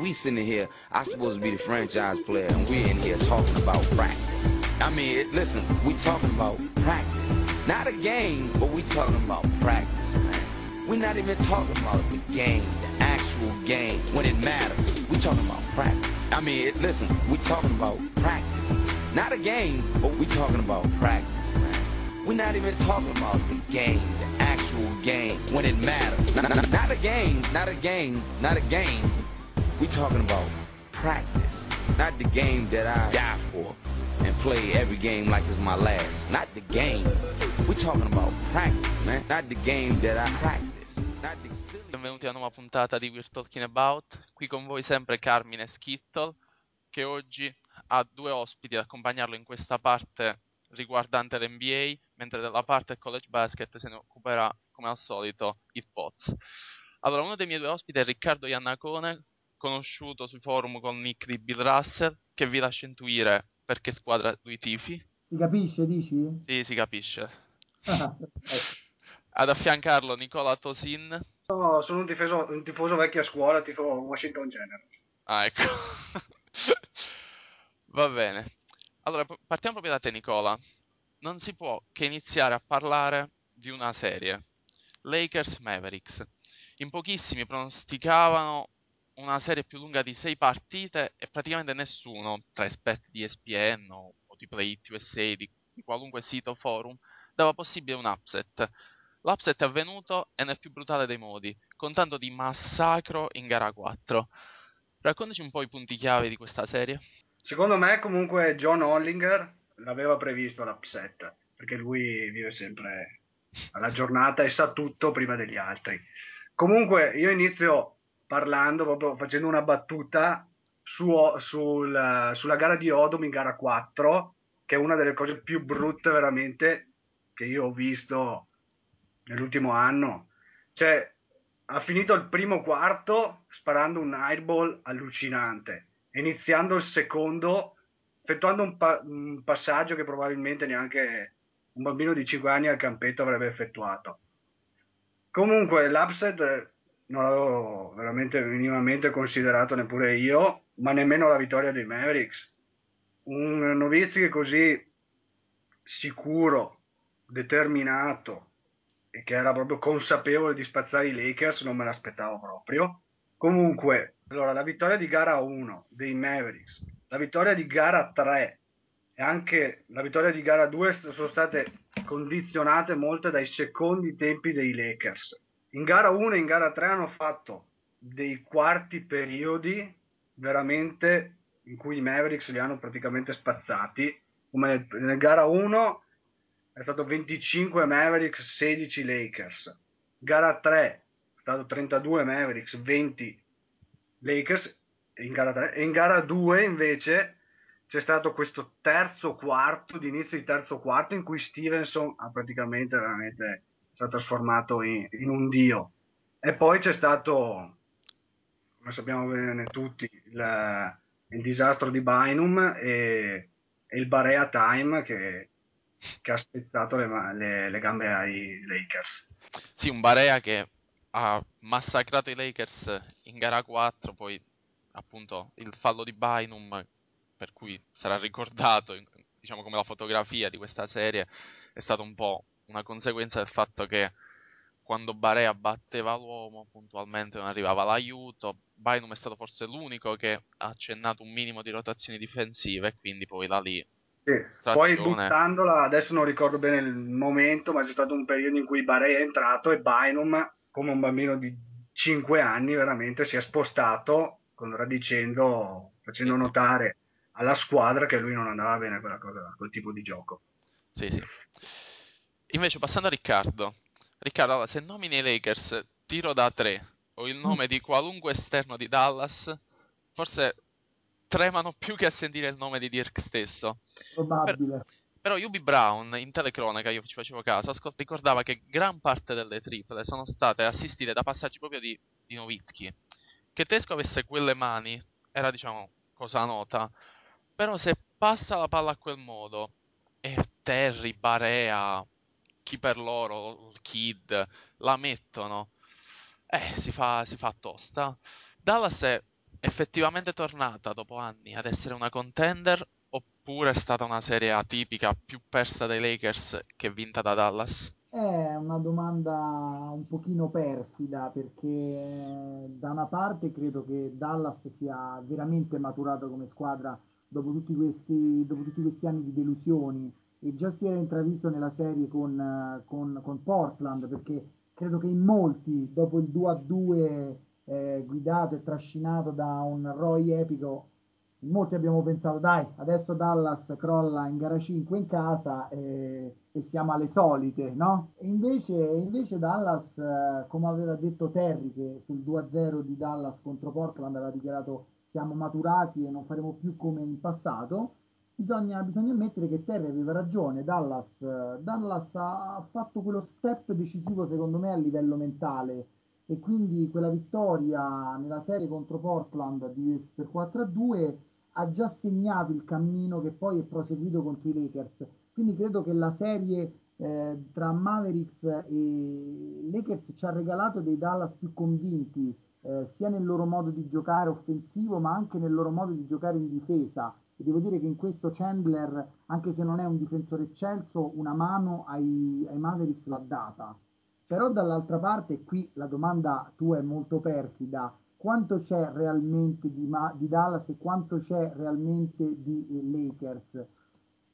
We sitting here, I supposed to be the franchise player, and we're in here talking about practice. I mean, it, listen, we talking about practice. Not a game, but we talking about practice, man. We're not even talking about the game, the actual game, when it matters. We talking about practice. I mean, it, listen, we talking about practice. Not a game, but we talking about practice, man. We're not even talking about the game, the actual game, when it matters. Not, not, not a game, not a game, not a game. We talking about practice, not the game that I die for and play every game like it's my last. Not the game. We talking about practice, man. Not the game that I practice. Not the silly. Benvenuti a una nuova puntata di We're Talking About. Qui con voi sempre Carmine Skittle, che oggi ha due ospiti ad accompagnarlo in questa parte riguardante l'NBA, mentre dalla parte college basket se ne occuperà, come al solito, il Poz. Allora, uno dei miei due ospiti è Riccardo Iannacone, conosciuto sui forum con nick di Bill Russell, che vi lascio intuire perché squadra lui tifi. Si capisce, dici? Sì, si capisce. Ah. Ad affiancarlo Nicola Tosin. No, sono un tifoso, un tifoso vecchio a scuola, tifo Washington Generals. Ah, ecco. Va bene. Allora, partiamo proprio da te, Nicola. Non si può che iniziare a parlare di una serie. Lakers Mavericks. In pochissimi pronosticavano una serie più lunga di sei partite e praticamente nessuno, tra esperti di ESPN o, o di Play It USA, di, di qualunque sito forum, dava possibile un upset. L'upset è avvenuto e nel più brutale dei modi, con tanto di massacro in gara 4. Raccontaci un po' i punti chiave di questa serie. Secondo me comunque John Hollinger l'aveva previsto l'upset, perché lui vive sempre alla giornata e sa tutto prima degli altri. Comunque io inizio parlando, proprio facendo una battuta su- sul- sulla gara di Odom in gara 4, che è una delle cose più brutte veramente che io ho visto nell'ultimo anno. Cioè, ha finito il primo quarto sparando un airball allucinante, iniziando il secondo effettuando un, pa- un passaggio che probabilmente neanche un bambino di 5 anni al campetto avrebbe effettuato. Comunque l'upset non l'avevo veramente minimamente considerato neppure io, ma nemmeno la vittoria dei Mavericks. Un Nowitzki così sicuro, determinato e che era proprio consapevole di spazzare i Lakers non me l'aspettavo proprio. Comunque, allora, la vittoria di gara 1 dei Mavericks, la vittoria di gara 3 e anche la vittoria di gara 2 sono state condizionate molte dai secondi tempi dei Lakers. In gara 1 e in gara 3 hanno fatto dei quarti periodi veramente in cui i Mavericks li hanno praticamente spazzati, come nel, nel gara 1 è stato 25 Mavericks, 16 Lakers. Gara 3 è stato 32 Mavericks, 20 Lakers in gara 3 e in gara 2 invece c'è stato questo terzo quarto, di inizio di terzo quarto in cui Stevenson ha praticamente veramente si è trasformato in, in un dio. E poi c'è stato, come sappiamo bene tutti, il, il disastro di Bynum e, e il Barea Time che, che ha spezzato le, le- le gambe ai Lakers. Sì, un Barea che ha massacrato i Lakers in gara 4, poi appunto il fallo di Bynum, per cui sarà ricordato, diciamo come la fotografia di questa serie, è stato un po' una conseguenza del fatto che quando Barea batteva l'uomo puntualmente non arrivava l'aiuto, Bynum è stato forse l'unico che ha accennato un minimo di rotazioni difensive e quindi poi da lì Sì, Poi buttandola, adesso non ricordo bene il momento, ma c'è stato un periodo in cui Barea è entrato e Bynum, come un bambino di 5 anni, veramente si è spostato contraddicendo, facendo notare alla squadra che lui non andava bene quella cosa, quel tipo di gioco. Sì, sì. Invece passando a Riccardo. Riccardo, allora, se nomini i Lakers tiro da 3 o il nome di qualunque esterno di Dallas, forse tremano più che a sentire il nome di Dirk stesso. Probabile. Però Yubi Brown, in telecronaca, io ci facevo caso, ascol- ricordava che gran parte delle triple sono state assistite da passaggi proprio di, di Nowitzki. Che Tesco avesse quelle mani era, diciamo, cosa nota. Però se passa la palla a quel modo, e Terry, Barea, chi per loro, Kid, la mettono, eh, si fa, si fa tosta. Dallas è effettivamente tornata dopo anni ad essere una contender oppure è stata una serie atipica più persa dai Lakers che vinta da Dallas? È una domanda un pochino perfida perché da una parte credo che Dallas sia veramente maturato come squadra dopo tutti questi, dopo tutti questi anni di delusioni e già si era intravisto nella serie con, con, con Portland perché credo che in molti dopo il 2 a 2 eh, guidato e trascinato da un Roy epico molti abbiamo pensato, dai, adesso Dallas crolla in gara 5 in casa e, e siamo alle solite, no? E invece, invece Dallas, eh, come aveva detto Terry, che sul 2-0 di Dallas contro Portland aveva dichiarato siamo maturati e non faremo più come in passato, bisogna, bisogna ammettere che Terry aveva ragione, Dallas, Dallas ha fatto quello step decisivo secondo me a livello mentale e quindi quella vittoria nella serie contro Portland di, per 4-2 ha già segnato il cammino che poi è proseguito contro i Lakers. Quindi credo che la serie eh, tra Mavericks e Lakers ci ha regalato dei Dallas più convinti, eh, sia nel loro modo di giocare offensivo, ma anche nel loro modo di giocare in difesa. E devo dire che in questo Chandler, anche se non è un difensore eccelso, una mano ai, ai Mavericks l'ha data. Però dall'altra parte, qui la domanda tua è molto perfida quanto c'è realmente di, di, Dallas e quanto c'è realmente di eh, Lakers.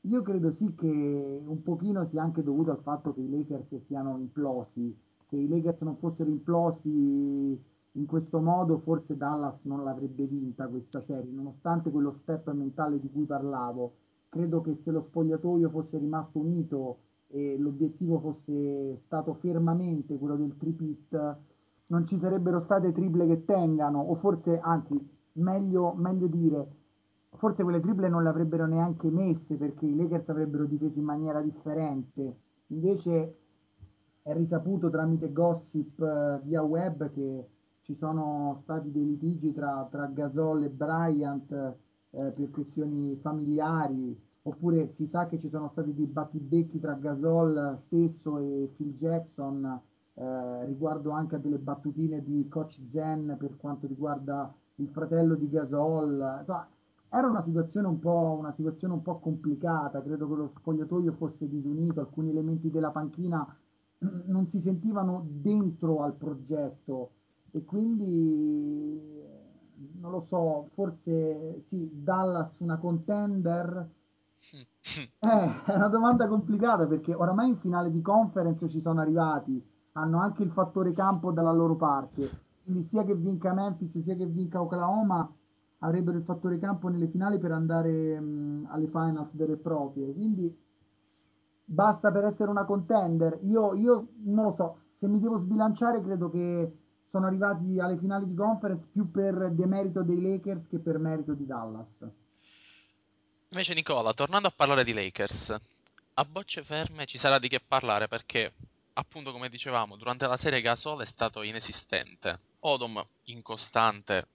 Io credo sì che un pochino sia anche dovuto al fatto che i Lakers siano implosi. Se i Lakers non fossero implosi in questo modo, forse Dallas non l'avrebbe vinta questa serie, nonostante quello step mentale di cui parlavo. Credo che se lo spogliatoio fosse rimasto unito e l'obiettivo fosse stato fermamente quello del tripit, non ci sarebbero state triple che tengano, o forse, anzi, meglio, meglio dire, forse quelle triple non le avrebbero neanche messe perché i Lakers avrebbero difeso in maniera differente. Invece è risaputo tramite gossip eh, via web che ci sono stati dei litigi tra, tra Gasol e Bryant eh, per questioni familiari, oppure si sa che ci sono stati dei battibecchi tra Gasol stesso e Phil Jackson eh, riguardo anche a delle battutine di Coach Zen per quanto riguarda il fratello di Gasol. Insomma, era una situazione, un po', una situazione un po' complicata, credo che lo spogliatoio fosse disunito, alcuni elementi della panchina non si sentivano dentro al progetto e quindi non lo so, forse sì, Dallas una contender. Eh, è una domanda complicata perché oramai in finale di conference ci sono arrivati hanno anche il fattore campo dalla loro parte. Quindi sia che vinca Memphis sia che vinca Oklahoma avrebbero il fattore campo nelle finali per andare mh, alle finals vere e proprie. Quindi basta per essere una contender. Io, io non lo so, se mi devo sbilanciare credo che sono arrivati alle finali di conference più per demerito dei Lakers che per merito di Dallas. Invece Nicola, tornando a parlare di Lakers, a bocce ferme ci sarà di che parlare perché appunto come dicevamo, durante la serie Gasol è stato inesistente. Odom incostante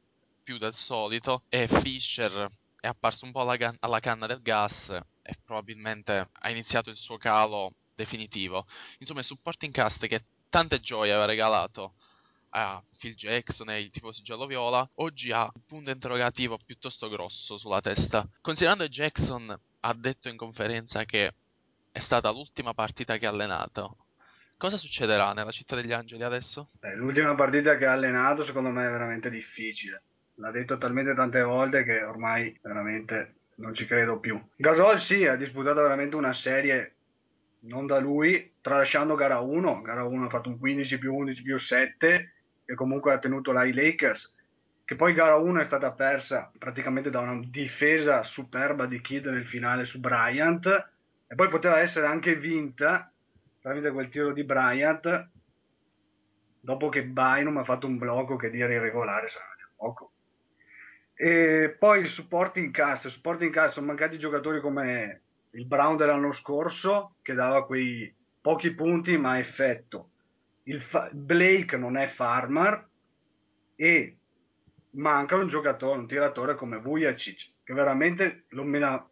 più del solito e Fischer è apparso un po' alla, can- alla canna del gas e probabilmente ha iniziato il suo calo definitivo. Insomma, il supporting cast che tante gioie aveva regalato a Phil Jackson e ai tifosi giallo-viola, oggi ha un punto interrogativo piuttosto grosso sulla testa. Considerando che Jackson ha detto in conferenza che è stata l'ultima partita che ha allenato Cosa succederà nella città degli angeli adesso? Eh, l'ultima partita che ha allenato secondo me è veramente difficile. L'ha detto talmente tante volte che ormai veramente non ci credo più. Gasol sì, ha disputato veramente una serie non da lui, tralasciando gara 1. Gara 1 ha fatto un 15 più 11 più 7 e comunque ha tenuto là Lakers. Che poi gara 1 è stata persa praticamente da una difesa superba di Kid nel finale su Bryant e poi poteva essere anche vinta tramite quel tiro di Bryant dopo che Bynum ha fatto un blocco che dire irregolare sarà poco e poi il supporting cast il supporting cast sono mancati giocatori come il Brown dell'anno scorso che dava quei pochi punti ma effetto fa- Blake non è Farmer e manca un giocatore un tiratore come Vujacic che veramente lo,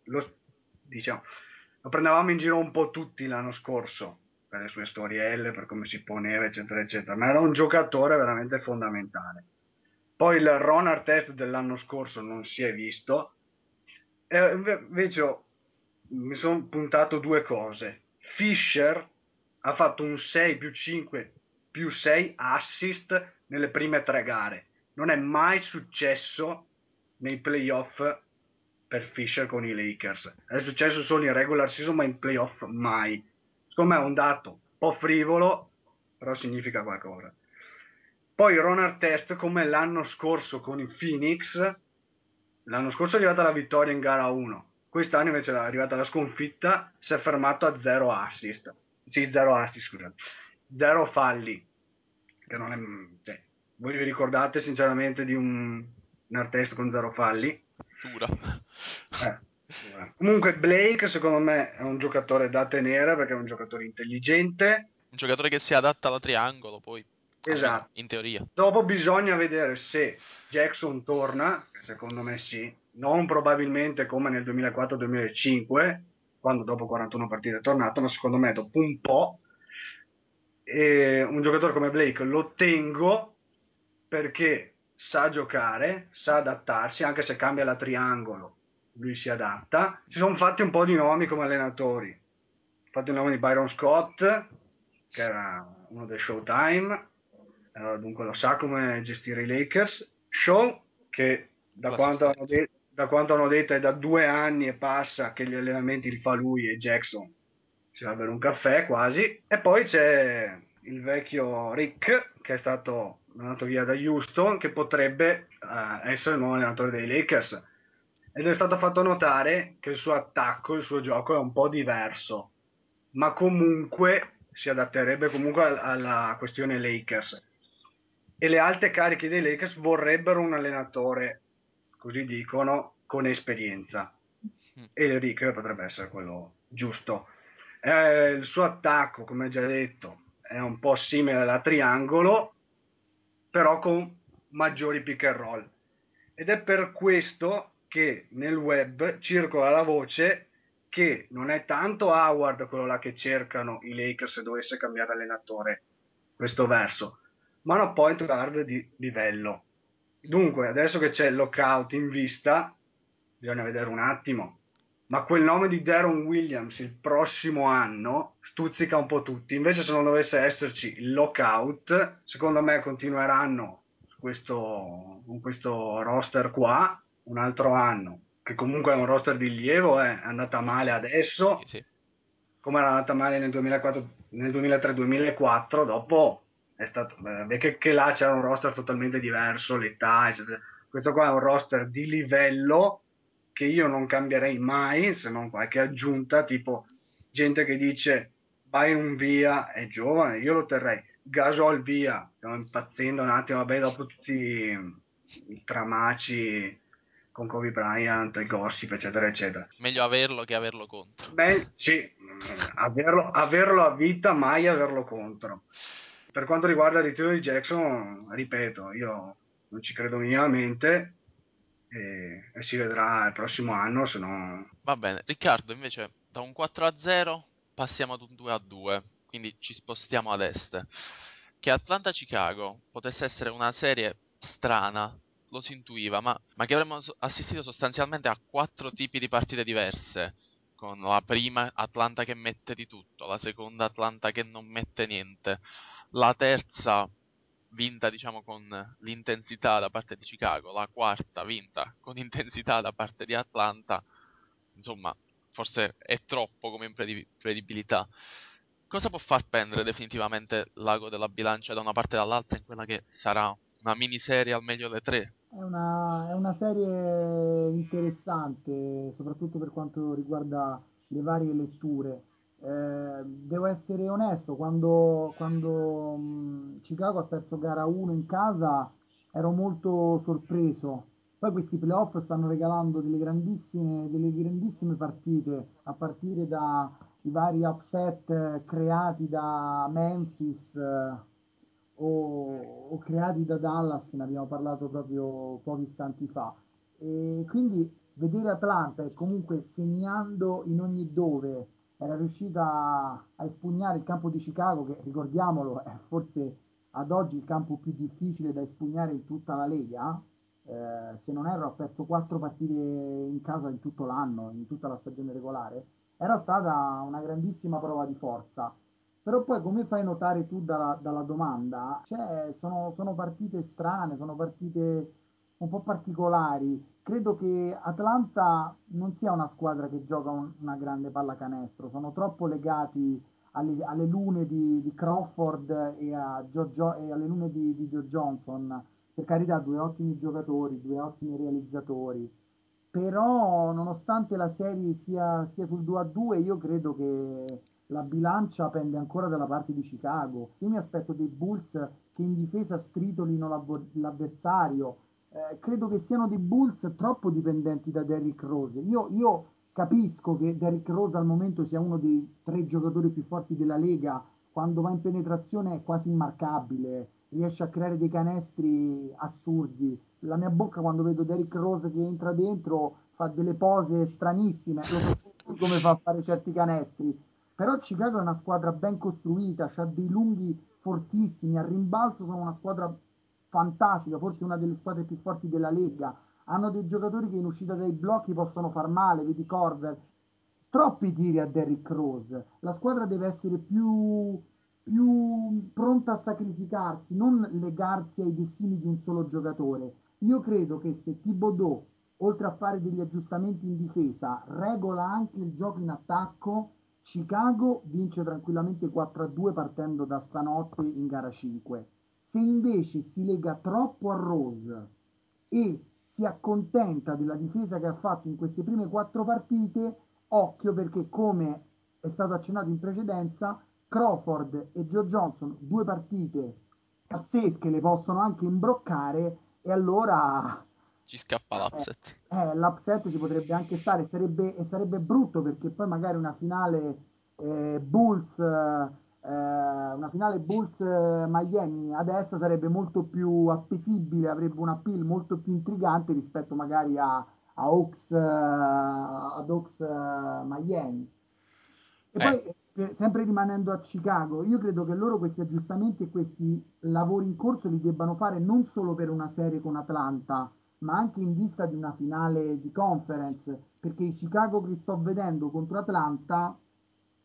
lo, diciamo, lo prendevamo in giro un po' tutti l'anno scorso per le sue storielle, per come si poneva, eccetera, eccetera, ma era un giocatore veramente fondamentale. Poi il Ronar test dell'anno scorso non si è visto. E invece mi sono puntato due cose. Fischer ha fatto un 6 più 5 più 6 assist nelle prime tre gare. Non è mai successo nei playoff per Fisher con i Lakers. È successo solo in regular season, ma in playoff mai. Secondo me è un dato un po' frivolo, però significa qualcosa. Poi Ronald Test, come l'anno scorso con i Phoenix, l'anno scorso è arrivata la vittoria in gara 1, quest'anno invece è arrivata la sconfitta, si è fermato a 0 assist. Sì, 0 assist, scusate. 0 falli. Che non è, cioè, voi vi ricordate sinceramente di un, un artist con 0 falli? Dura. Eh, comunque Blake secondo me è un giocatore da tenere perché è un giocatore intelligente. Un giocatore che si adatta alla triangolo poi. Esatto. In teoria. Dopo bisogna vedere se Jackson torna, secondo me sì, non probabilmente come nel 2004-2005, quando dopo 41 partite è tornato, ma secondo me dopo un po' e un giocatore come Blake lo tengo perché sa giocare, sa adattarsi, anche se cambia la triangolo, lui si adatta. Si sono fatti un po' di nomi come allenatori. Fatti il nome di Byron Scott, che era uno del Showtime, allora, dunque lo sa come gestire i Lakers. Show, che da quanto, de- da quanto, hanno detto è da due anni e passa che gli allenamenti li fa lui e Jackson si va a bere un caffè quasi. E poi c'è il vecchio Rick, che è stato andato via da Houston, che potrebbe uh, essere il nuovo allenatore dei Lakers. Ed è stato fatto notare che il suo attacco, il suo gioco è un po' diverso, ma comunque si adatterebbe comunque alla questione Lakers e le alte cariche dei Lakers vorrebbero un allenatore, così dicono, con esperienza. Mm. E Rick potrebbe essere quello giusto. Eh, il suo attacco, come già detto, è un po' simile alla triangolo, però con maggiori pick and roll. Ed è per questo che nel web circola la voce che non è tanto Howard quello là che cercano i Lakers se dovesse cambiare allenatore questo verso, ma una point guard di livello. Dunque, adesso che c'è il lockout in vista, bisogna vedere un attimo. Ma quel nome di Darren Williams il prossimo anno stuzzica un po' tutti. Invece, se non dovesse esserci il lockout, secondo me continueranno questo, con questo roster qua un altro anno. Che comunque è un roster di rilievo, eh, è andata male adesso, sì, sì. come era andata male nel, 2004, nel 2003-2004. Dopo è stato beh, che, che, là c'era un roster totalmente diverso, l'età, eccetera. Questo qua è un roster di livello che io non cambierei mai, se non qualche aggiunta, tipo gente che dice vai un via, è giovane, io lo terrei. Gasol via, stiamo impazzendo un attimo, vabbè, dopo tutti i tramaci con Kobe Bryant, i gossip, eccetera, eccetera. Meglio averlo che averlo contro. Beh, sì, averlo, averlo a vita, mai averlo contro. Per quanto riguarda il ritiro di Jackson, ripeto, io non ci credo minimamente e, e si vedrà il prossimo anno, se no... Va bene, Riccardo invece da un 4 a 0 passiamo ad un 2 a 2, quindi ci spostiamo ad est. Che Atlanta-Chicago potesse essere una serie strana, lo si intuiva, ma, ma che avremmo assistito sostanzialmente a quattro tipi di partite diverse con la prima Atlanta che mette di tutto, la seconda Atlanta che non mette niente, la terza vinta diciamo con l'intensità da parte di Chicago, la quarta vinta con intensità da parte di Atlanta, insomma forse è troppo come imprevedibilità. Cosa può far pendere definitivamente l'ago della bilancia da una parte e dall'altra in quella che sarà una miniserie al meglio delle tre? È una, è una serie interessante, soprattutto per quanto riguarda le varie letture eh, devo essere onesto, quando, quando mh, Chicago ha perso gara 1 in casa ero molto sorpreso. Poi questi playoff stanno regalando delle grandissime, delle grandissime partite, a partire dai vari upset creati da Memphis eh, o, o creati da Dallas, che ne abbiamo parlato proprio pochi istanti fa. E quindi vedere Atlanta e comunque segnando in ogni dove era riuscita a espugnare il campo di Chicago, che ricordiamolo è forse ad oggi il campo più difficile da espugnare in tutta la Lega, eh, se non erro ha perso quattro partite in casa in tutto l'anno, in tutta la stagione regolare, era stata una grandissima prova di forza. Però poi come fai notare tu dalla, dalla domanda, cioè, sono, sono partite strane, sono partite un po' particolari. Credo che Atlanta non sia una squadra che gioca un, una grande pallacanestro, sono troppo legati alle, alle lune di, di, Crawford e, Joe, e alle lune di, di Joe Johnson. Per carità, due ottimi giocatori, due ottimi realizzatori però nonostante la serie sia, sia sul 2 a 2 io credo che la bilancia pende ancora dalla parte di Chicago io mi aspetto dei Bulls che in difesa stritolino l'avversario eh, credo che siano dei Bulls troppo dipendenti da Derrick Rose. Io, io capisco che Derrick Rose al momento sia uno dei tre giocatori più forti della Lega. Quando va in penetrazione è quasi immarcabile riesce a creare dei canestri assurdi. La mia bocca quando vedo Derrick Rose che entra dentro fa delle pose stranissime, lo so come fa a fare certi canestri, però Chicago è una squadra ben costruita, ha dei lunghi fortissimi, a rimbalzo sono una squadra fantastica, forse una delle squadre più forti della Lega, hanno dei giocatori che in uscita dai blocchi possono far male, vedi Corver, troppi tiri a Derrick Rose, la squadra deve essere più, più pronta a sacrificarsi, non legarsi ai destini di un solo giocatore. Io credo che se Thibodeau, oltre a fare degli aggiustamenti in difesa, regola anche il gioco in attacco, Chicago vince tranquillamente 4-2 partendo da stanotte in gara 5. Se invece si lega troppo a Rose e si accontenta della difesa che ha fatto in queste prime quattro partite, occhio perché come è stato accennato in precedenza, Crawford e Joe Johnson, due partite pazzesche, le possono anche imbroccare e allora ci scappa l'upset. Eh, eh, l'upset ci potrebbe anche stare, sarebbe, e sarebbe brutto perché poi magari una finale eh, Bulls, eh, una finale Bulls eh, Miami adesso sarebbe molto più appetibile, avrebbe un appeal molto più intrigante rispetto magari a, a Hawks, eh, ad Hawks Miami. E poi sempre rimanendo a Chicago, io credo che loro questi aggiustamenti e questi lavori in corso li debbano fare non solo per una serie con Atlanta, ma anche in vista di una finale di conference, perché i Chicago che sto vedendo contro Atlanta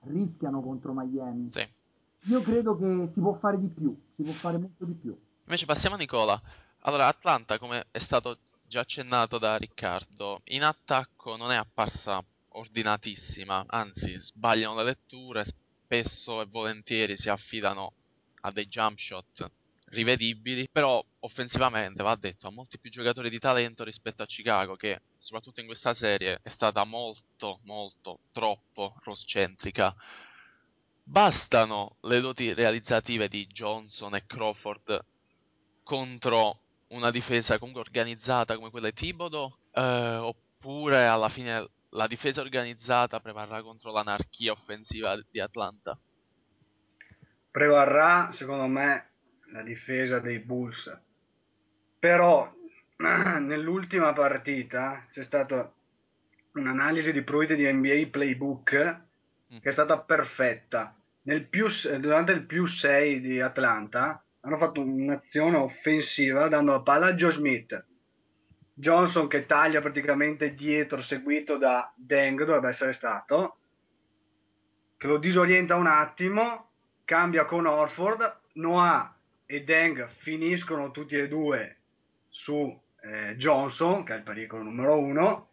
rischiano contro Miami. Sì. Io credo che si può fare di più, si può fare molto di più. Invece passiamo a Nicola. Allora, Atlanta, come è stato già accennato da Riccardo, in attacco non è apparsa ordinatissima, anzi sbagliano le letture, spesso e volentieri si affidano a dei jump shot rivedibili, però offensivamente va detto ha molti più giocatori di talento rispetto a Chicago che soprattutto in questa serie è stata molto molto troppo rosscentrica. Bastano le doti realizzative di Johnson e Crawford contro una difesa comunque organizzata come quella di Thibodeau eh, oppure alla fine la difesa organizzata prevarrà contro l'anarchia offensiva di Atlanta? Prevarrà, secondo me, la difesa dei Bulls. Però nell'ultima partita c'è stata un'analisi di pruite di NBA Playbook mm. che è stata perfetta. Più, durante il più 6 di Atlanta hanno fatto un'azione offensiva dando la palla a Joe Smith. Johnson che taglia praticamente dietro, seguito da Deng, dovrebbe essere stato, che lo disorienta un attimo, cambia con Orford, Noah e Deng finiscono tutti e due su eh, Johnson, che è il pericolo numero uno,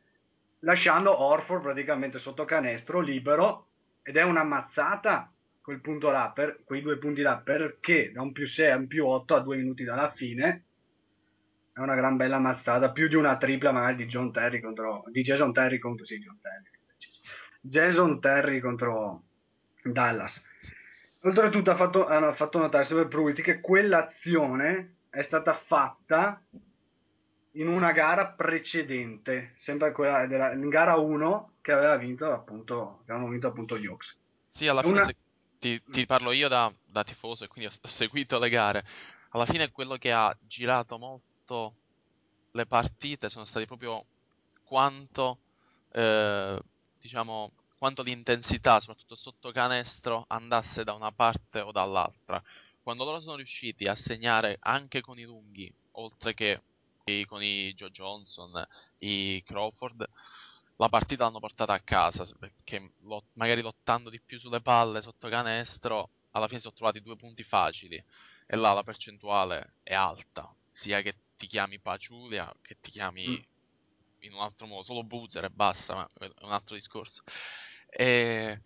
lasciando Orford praticamente sotto canestro, libero, ed è una mazzata quel punto là, per, quei due punti là, perché da un più 6 a un più 8 a due minuti dalla fine, è una gran bella mazzata, più di una tripla magari di John Terry contro di Jason Terry contro sì, John Terry. Jason Terry contro Dallas. Oltretutto ha fatto, hanno fatto notare sempre Pruitt che quell'azione è stata fatta in una gara precedente, sempre quella della in gara 1 che aveva vinto appunto, che avevano vinto appunto gli Hawks. Sì, alla fine una... ti, ti, parlo io da, da tifoso e quindi ho seguito le gare. Alla fine quello che ha girato molto le partite sono state proprio quanto eh, diciamo quanto l'intensità soprattutto sotto canestro andasse da una parte o dall'altra quando loro sono riusciti a segnare anche con i lunghi, oltre che con i Joe Johnson, i Crawford, la partita l'hanno portata a casa perché lot- magari lottando di più sulle palle sotto canestro alla fine si sono trovati due punti facili. E là la percentuale è alta sia che ti chiami Paciulia che ti chiami mm. in un altro modo solo Boozer e basta ma è un altro discorso. E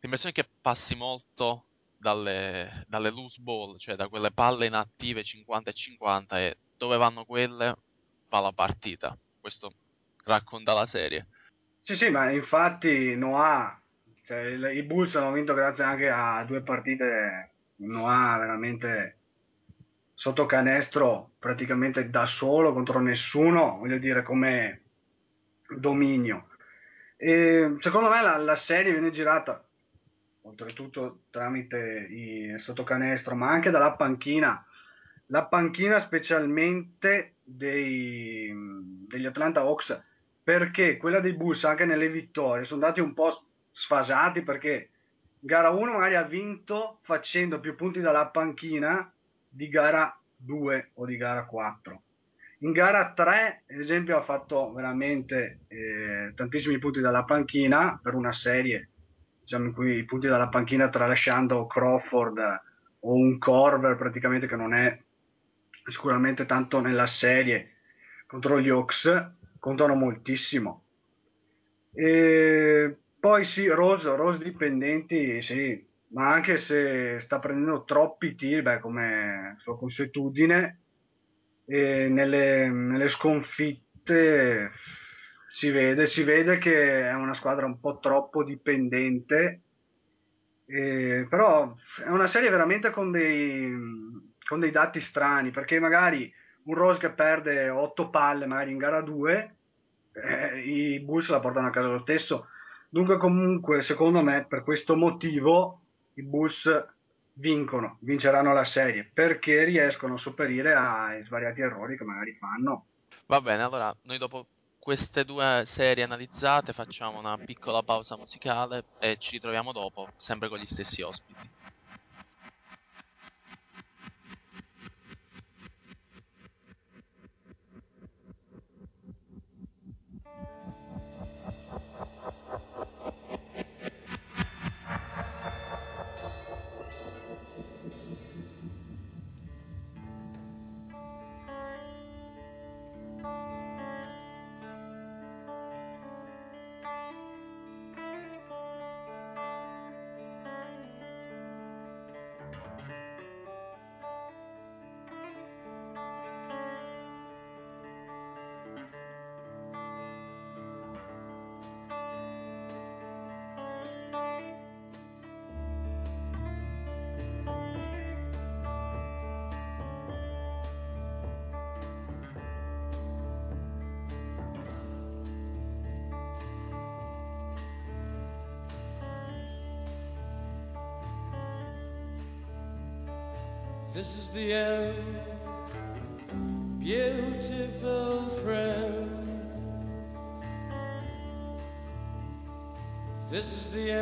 l'impressione è che passi molto dalle, dalle loose ball cioè da quelle palle inattive 50 e 50 e dove vanno quelle va la partita. Questo racconta la serie sì, sì, ma infatti Noah, cioè, i Bulls hanno vinto grazie anche a due partite Noah veramente sotto canestro praticamente da solo contro nessuno, voglio dire come dominio. E secondo me la, la serie viene girata oltretutto tramite il sottocanestro, ma anche dalla panchina. La panchina specialmente dei, degli Atlanta Hawks perché quella dei Bulls anche nelle vittorie sono andati un po' sfasati perché gara 1 magari ha vinto facendo più punti dalla panchina di gara 2 o di gara 4. In gara 3, ad esempio, ha fatto veramente eh, tantissimi punti dalla panchina per una serie diciamo, in cui i punti dalla panchina tralasciando Crawford o un Corver praticamente che non è sicuramente tanto nella serie contro gli Hawks contano moltissimo. E poi sì, Rose, Rose dipendenti, sì, ma anche se sta prendendo troppi tiri, beh, come sua consuetudine, nelle, nelle, sconfitte si vede, si vede che è una squadra un po' troppo dipendente, eh, però è una serie veramente con dei, con dei dati strani, perché magari un Rose che perde 8 palle magari in gara 2, eh, i Bulls la portano a casa lo stesso. Dunque comunque secondo me per questo motivo i Bulls vincono, vinceranno la serie perché riescono a sopperire ai svariati errori che magari fanno. Va bene, allora noi dopo queste due serie analizzate facciamo una piccola pausa musicale e ci ritroviamo dopo, sempre con gli stessi ospiti. This is the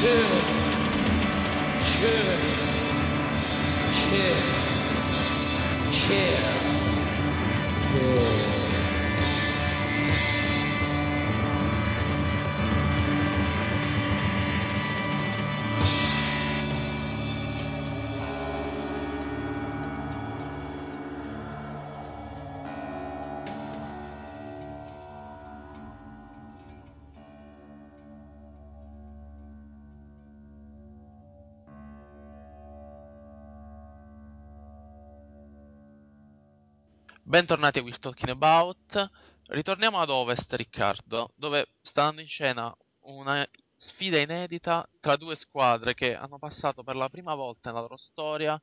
Kill. Kill. Kill. Bentornati a We're Talking About. Ritorniamo ad Ovest, Riccardo, dove sta andando in scena una sfida inedita tra due squadre che hanno passato per la prima volta nella loro storia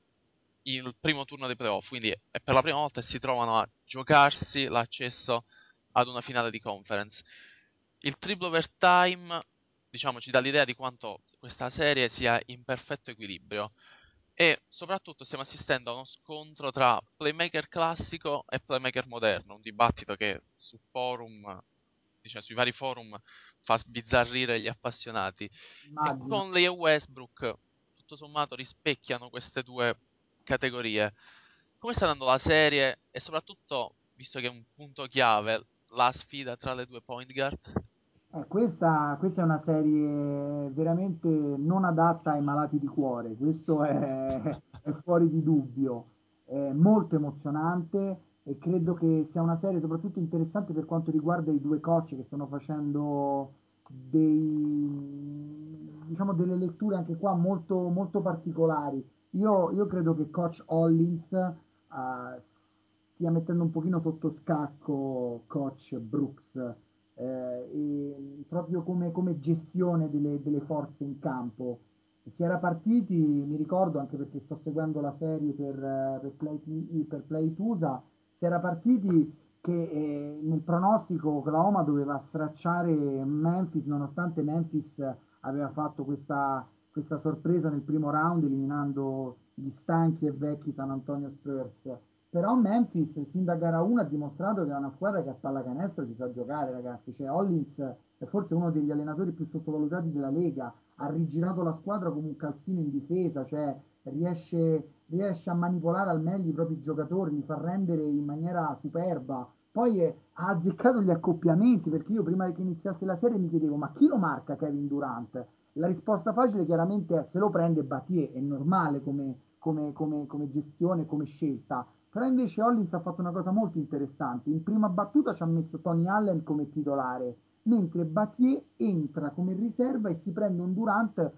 il primo turno dei playoff, quindi è per la prima volta che si trovano a giocarsi l'accesso ad una finale di conference. Il triple overtime, diciamo, ci dà l'idea di quanto questa serie sia in perfetto equilibrio e soprattutto stiamo assistendo a uno scontro tra playmaker classico e playmaker moderno, un dibattito che su forum, diciamo, sui vari forum fa sbizzarrire gli appassionati. Immagino. E Conley e Westbrook, tutto sommato, rispecchiano queste due categorie. Come sta andando la serie e soprattutto, visto che è un punto chiave, la sfida tra le due point guard? Eh, questa, questa è una serie veramente non adatta ai malati di cuore, questo è, è fuori di dubbio, è molto emozionante e credo che sia una serie soprattutto interessante per quanto riguarda i due coach che stanno facendo dei, diciamo, delle letture anche qua molto, molto particolari. Io, io credo che coach Hollins eh, stia mettendo un pochino sotto scacco coach Brooks eh, proprio come, come gestione delle, delle forze in campo. Si era partiti, mi ricordo anche perché sto seguendo la serie per, eh, per Play, per Play Tusa, si era partiti che eh, nel pronostico Oklahoma doveva stracciare Memphis, nonostante Memphis aveva fatto questa, questa sorpresa nel primo round eliminando gli stanchi e vecchi San Antonio Spurs. Però Memphis, sin da gara 1, ha dimostrato che è una squadra che a pallacanestro ci sa giocare, ragazzi. Cioè, Hollins è forse uno degli allenatori più sottovalutati della Lega. Ha rigirato la squadra come un calzino in difesa, cioè riesce, riesce a manipolare al meglio i propri giocatori, li fa rendere in maniera superba. Poi è- ha azzeccato gli accoppiamenti, perché io prima che iniziasse la serie mi chiedevo, ma chi lo marca Kevin Durant? La risposta facile chiaramente è se lo prende Batier, è normale come, come- come- come gestione, come scelta. Però invece Hollins ha fatto una cosa molto interessante. In prima battuta ci ha messo Tony Allen come titolare, mentre Batier entra come riserva e si prende un Durant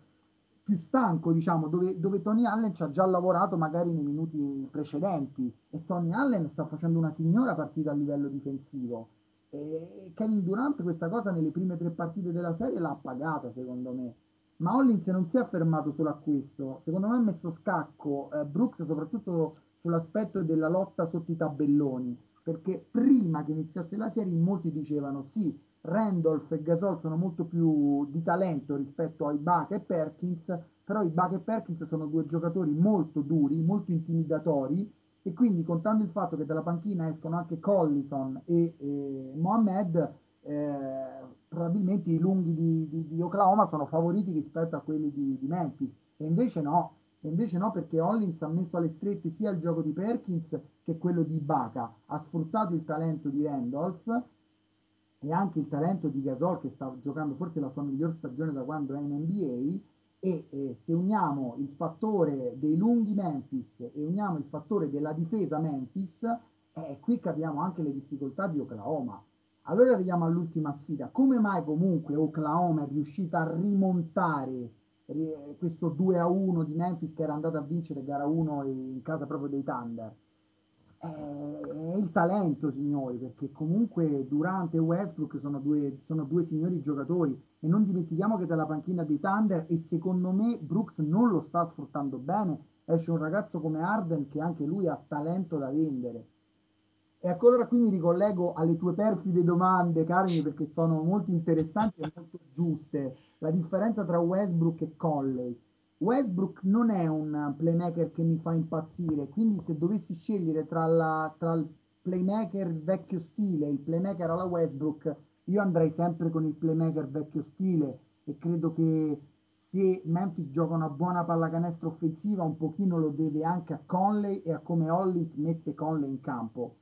più stanco, diciamo, dove, dove Tony Allen ci ha già lavorato magari nei minuti precedenti e Tony Allen sta facendo una signora partita a livello difensivo. E Kevin Durant questa cosa nelle prime tre partite della serie l'ha pagata, secondo me. Ma Hollins non si è fermato solo a questo, secondo me ha messo scacco eh, Brooks soprattutto sull'aspetto della lotta sotto i tabelloni, perché prima che iniziasse la serie molti dicevano sì, Randolph e Gasol sono molto più di talento rispetto a Ibaka e Perkins, però Ibaka e Perkins sono due giocatori molto duri, molto intimidatori e quindi contando il fatto che dalla panchina escono anche Collison e, e Mohamed, eh, probabilmente i lunghi di, di- di Oklahoma sono favoriti rispetto a quelli di, di Memphis. E invece no, e invece no perché Hollins ha messo alle strette sia il gioco di Perkins che quello di Ibaka, ha sfruttato il talento di Randolph e anche il talento di Gasol che sta giocando forse la sua miglior stagione da quando è in NBA e eh, se uniamo il fattore dei lunghi Memphis e uniamo il fattore della difesa Memphis, eh, qui capiamo anche le difficoltà di Oklahoma. Allora arriviamo all'ultima sfida. Come mai comunque Oklahoma è riuscita a rimontare questo 2 a 1 di Memphis che era andato a vincere gara 1 in casa proprio dei Thunder? è il talento, signori, perché comunque Durant e Westbrook sono due, sono due signori giocatori e non dimentichiamo che dalla panchina dei Thunder e secondo me Brooks non lo sta sfruttando bene, esce un ragazzo come Arden che anche lui ha talento da vendere. E allora qui mi ricollego alle tue perfide domande, Carmi, perché sono molto interessanti e molto giuste. La differenza tra Westbrook e Conley. Westbrook non è un playmaker che mi fa impazzire, quindi se dovessi scegliere tra, la, tra il playmaker vecchio stile e il playmaker alla Westbrook, io andrei sempre con il playmaker vecchio stile e credo che se Memphis gioca una buona pallacanestro offensiva un pochino lo deve anche a Conley e a come Hollins mette Conley in campo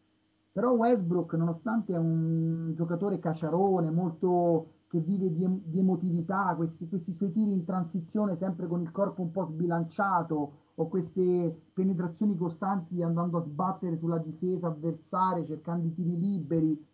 però Westbrook, nonostante è un giocatore cacciarone, molto che vive di, di emotività, questi, questi, suoi tiri in transizione sempre con il corpo un po' sbilanciato o queste penetrazioni costanti andando a sbattere sulla difesa avversaria, cercando i tiri liberi.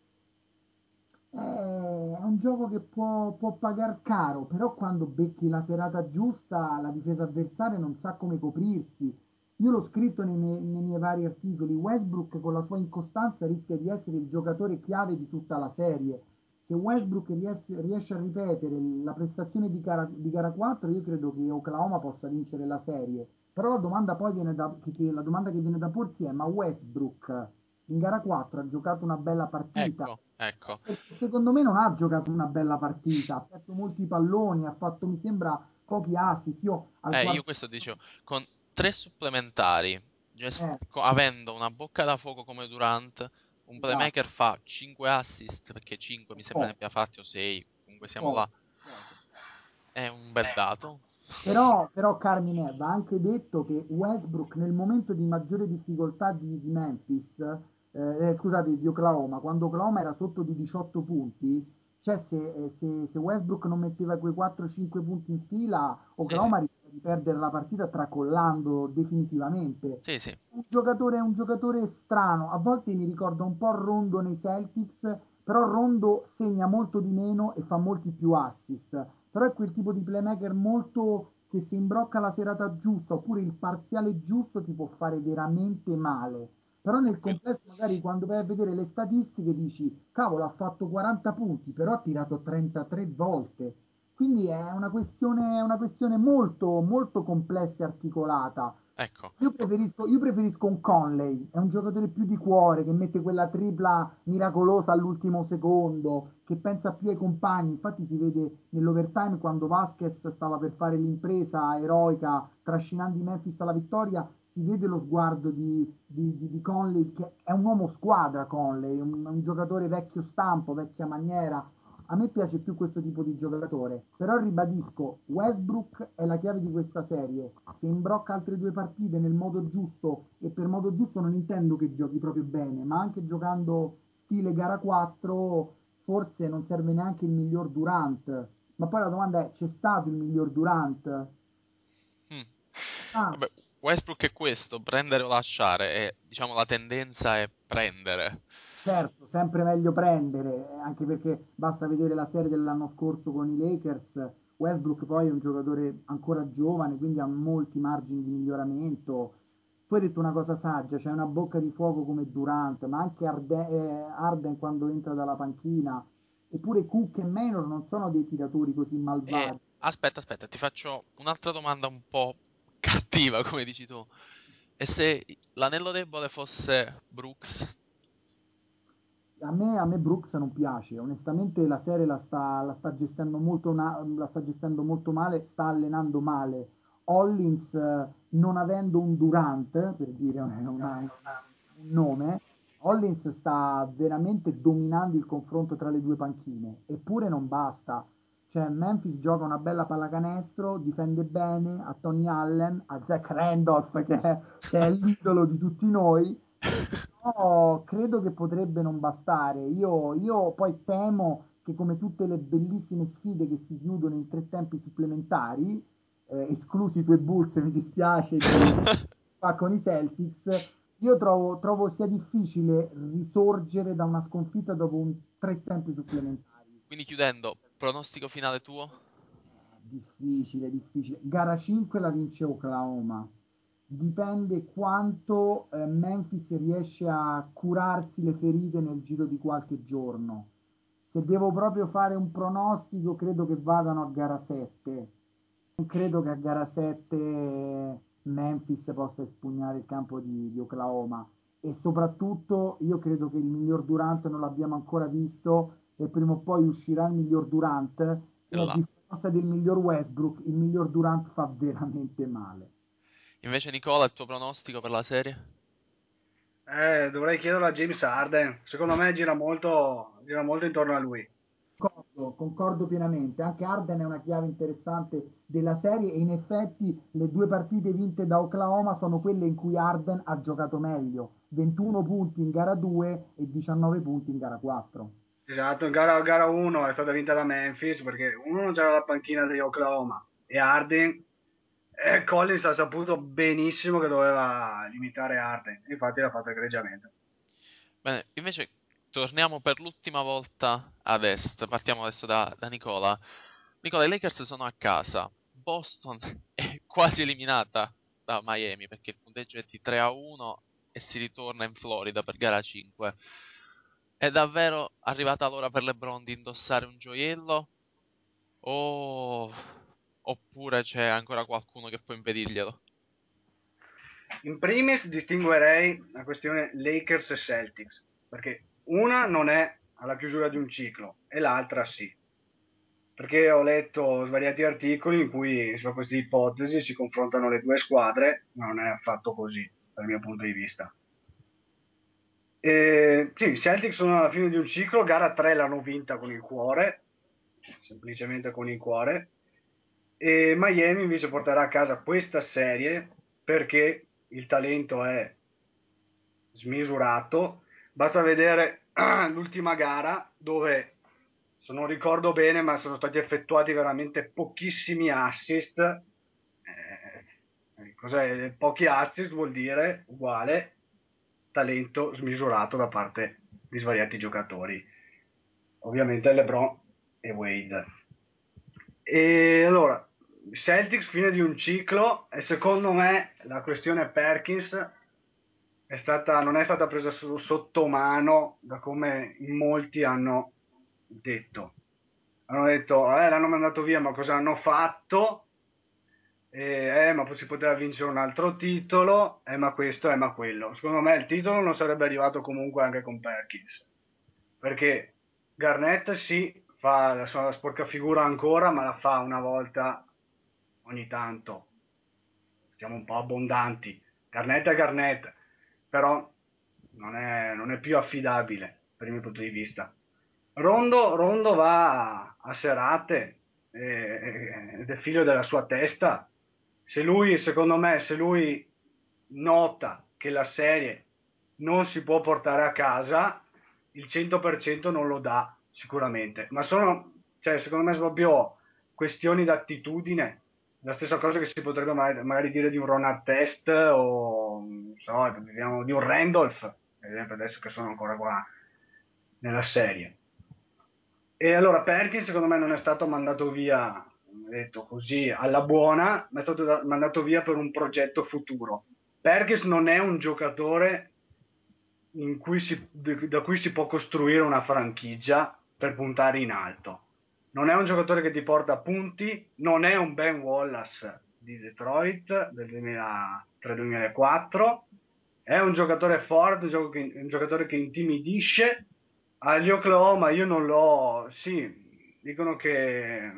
È un gioco che può, può pagare caro, però quando becchi la serata giusta la difesa avversaria non sa come coprirsi io l'ho scritto nei miei, nei miei, vari articoli, Westbrook con la sua incostanza rischia di essere il giocatore chiave di tutta la serie. Se Westbrook riesce, riesce a ripetere la prestazione di gara, di gara, 4, io credo che Oklahoma possa vincere la serie. Però la domanda poi viene da, che, che, la domanda che viene da porsi è, ma Westbrook in gara 4 ha giocato una bella partita? Ecco, ecco. Perché secondo me non ha giocato una bella partita, ha fatto molti palloni, ha fatto, mi sembra, pochi assist. Io, eh, quarto... io questo dicevo, con tre supplementari, eh. avendo una bocca da fuoco come Durant, un playmaker no. fa 5 assist, perché 5 mi sembra oh. ne abbia fatti o 6, comunque siamo oh. là. È un bel dato. Però, però Carmine va anche detto che Westbrook nel momento di maggiore difficoltà di, di Memphis, eh, eh scusate, di Oklahoma, quando Oklahoma era sotto di 18 punti, cioè se, eh, se, se Westbrook non metteva quei 4-5 punti in fila, Oklahoma sì di perdere la partita tracollando definitivamente. Sì, sì. Un, giocatore, un giocatore strano, a volte mi ricorda un po' Rondo nei Celtics, però Rondo segna molto di meno e fa molti più assist. Però è quel tipo di playmaker molto che se imbrocca la serata giusta oppure il parziale giusto ti può fare veramente male. Però nel complesso magari quando vai a vedere le statistiche dici cavolo ha fatto 40 punti però ha tirato 33 volte quindi è una questione, una questione molto, molto complessa e articolata. Ecco. Io preferisco, io preferisco un Conley, è un giocatore più di cuore che mette quella tripla miracolosa all'ultimo secondo, che pensa più ai compagni. Infatti si vede nell'overtime quando Vasquez stava per fare l'impresa eroica trascinando i Memphis alla vittoria, si vede lo sguardo di, di, di, di Conley, che è un uomo squadra Conley, un, un giocatore vecchio stampo, vecchia maniera, a me piace più questo tipo di giocatore, però ribadisco, Westbrook è la chiave di questa serie. Se imbrocca altre due partite nel modo giusto, e per modo giusto non intendo che giochi proprio bene, ma anche giocando stile gara 4, forse non serve neanche il miglior Durant. Ma poi la domanda è, c'è stato il miglior Durant? Mm. Ah. Vabbè, Westbrook è questo, prendere o lasciare, e diciamo la tendenza è prendere. Certo, sempre meglio prendere, anche perché basta vedere la serie dell'anno scorso con i Lakers. Westbrook poi è un giocatore ancora giovane, quindi ha molti margini di miglioramento. Tu hai detto una cosa saggia, c'è una bocca di fuoco come Durant, ma anche Arden, eh, Arden quando entra dalla panchina. Eppure Cook e Maynor non sono dei tiratori così malvagi. Eh, aspetta, aspetta, ti faccio un'altra domanda un po' cattiva, come dici tu. E se l'anello debole fosse Brooks, a me, a me Brooks non piace, onestamente la serie la sta, la sta, gestendo, molto na- la sta gestendo molto male, sta allenando male. Hollins, non avendo un Durant, per dire una, una, un nome, Hollins sta veramente dominando il confronto tra le due panchine, eppure non basta. Cioè, Memphis gioca una bella pallacanestro, difende bene a Tony Allen, a Zach Randolph, che è, che è l'idolo di tutti noi, però credo che potrebbe non bastare. Io, io poi temo che come tutte le bellissime sfide che si chiudono in tre tempi supplementari, eh, esclusi i tuoi Bulls, mi dispiace, di, con i Celtics, io trovo, trovo, sia difficile risorgere da una sconfitta dopo un tre tempi supplementari. Quindi chiudendo, pronostico finale tuo? Difficile, difficile. Gara 5 la vince Oklahoma. Dipende quanto eh, Memphis riesce a curarsi le ferite nel giro di qualche giorno. Se devo proprio fare un pronostico, credo che vadano a gara 7. Non credo che a gara 7 Memphis possa espugnare il campo di, di Oklahoma e soprattutto io credo che il miglior Durant non l'abbiamo ancora visto e prima o poi uscirà il miglior Durant e a differenza del miglior Westbrook il miglior Durant fa veramente male invece Nicola il tuo pronostico per la serie? Eh, dovrei chiederlo a James Harden secondo me gira molto, gira molto intorno a lui Concordo, concordo pienamente. Anche Arden è una chiave interessante della serie e in effetti le due partite vinte da Oklahoma sono quelle in cui Arden ha giocato meglio. 21 punti in gara 2 e 19 punti in gara 4. Esatto, in gara, gara 1 è stata vinta da Memphis perché uno non c'era la panchina di Oklahoma e Arden eh, Collins ha saputo benissimo che doveva limitare Arden, infatti l'ha fatto egregiamente. Bene, invece torniamo per l'ultima volta ad est. Partiamo adesso da, da Nicola. Nicola, i Lakers sono a casa. Boston è quasi eliminata da Miami perché il punteggio è di 3 a 1 e si ritorna in Florida per gara 5. È davvero arrivata l'ora per LeBron di indossare un gioiello? O... Oppure c'è ancora qualcuno che può impedirglielo? In primis distinguerei la questione Lakers e Celtics, perché una non è alla chiusura di un ciclo e l'altra sì. Perché ho letto svariati articoli in cui su queste ipotesi si confrontano le due squadre, ma non è affatto così dal mio punto di vista. E, sì, i Celtics sono alla fine di un ciclo, gara 3 l'hanno vinta con il cuore, semplicemente con il cuore, e Miami invece porterà a casa questa serie perché il talento è smisurato Basta vedere l'ultima gara dove, se non ricordo bene, ma sono stati effettuati veramente pochissimi assist. Eh, cos'è? Pochi assist vuol dire uguale talento smisurato da parte di svariati giocatori. Ovviamente LeBron e Wade. E allora, Celtics fine di un ciclo e secondo me la questione Perkins è stata, non è stata presa sotto mano da come molti hanno detto. Hanno detto, eh, l'hanno mandato via, ma cosa hanno fatto? Eh, eh, ma si poteva vincere un altro titolo, eh, ma questo, eh, ma quello. Secondo me il titolo non sarebbe arrivato comunque anche con Perkins. Perché Garnett sì, fa la sua sporca figura ancora, ma la fa una volta ogni tanto. Stiamo un po' abbondanti. Garnett è Garnett però non è, non è più affidabile per il mio punto di vista. Rondo, Rondo va a serate ed è figlio della sua testa. Se lui, secondo me, se lui nota che la serie non si può portare a casa, il 100% non lo dà sicuramente. Ma sono, cioè, secondo me, proprio questioni d'attitudine la stessa cosa che si potrebbe magari, dire di un Ron Artest o so, diciamo, di un Randolph, ad esempio adesso che sono ancora qua nella serie. E allora Perkins secondo me non è stato mandato via, detto così, alla buona, ma è stato da, mandato via per un progetto futuro. Perkins non è un giocatore cui si, da cui si può costruire una franchigia per puntare in alto non è un giocatore che ti porta punti, non è un Ben Wallace di Detroit del 2003-2004, è un giocatore forte, un giocatore che intimidisce. Agli Oklahoma io non l'ho, sì, dicono che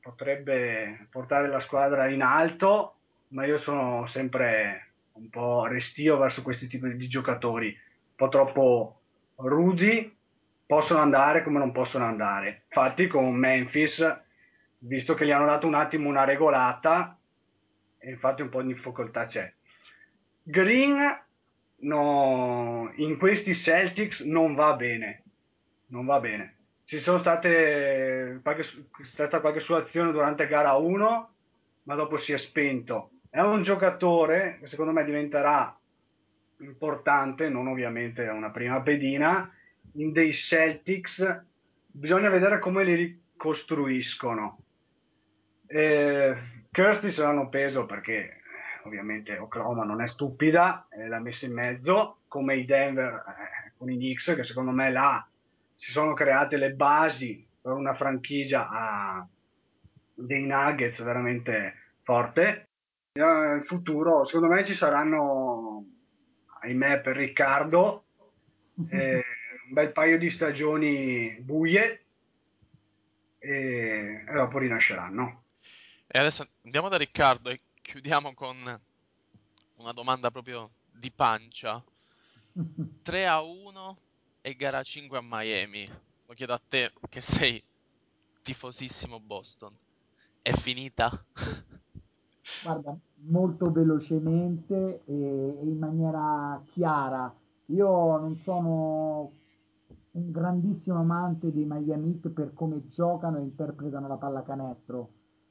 potrebbe portare la squadra in alto, ma io sono sempre un po' restio verso questi tipi di giocatori, un po' troppo rudi possono andare come non possono andare. Infatti con Memphis, visto che gli hanno dato un attimo una regolata, infatti un po' di difficoltà c'è. Green no, in questi Celtics non va bene, non va bene. Ci sono state qualche, stata qualche sua azione durante gara 1, ma dopo si è spento. È un giocatore che secondo me diventerà importante, non ovviamente una prima pedina, in dei Celtics bisogna vedere come li ricostruiscono. Eh, Curtis l'hanno preso perché ovviamente Oklahoma non è stupida, eh, l'ha messa in mezzo, come i Denver eh, con i Knicks, che secondo me là si sono create le basi per una franchigia a dei Nuggets veramente forte. Nel futuro, secondo me, ci saranno, ahimè, per Riccardo, eh, un bel paio di stagioni buie e, e dopo rinasceranno. E adesso andiamo da Riccardo e chiudiamo con una domanda proprio di pancia. 3 a 1 e gara 5 a Miami. Lo chiedo a te che sei tifosissimo Boston. È finita? Guarda, molto velocemente e, e in maniera chiara. Io non sono un grandissimo amante dei Miami Heat per come giocano e interpretano la pallacanestro.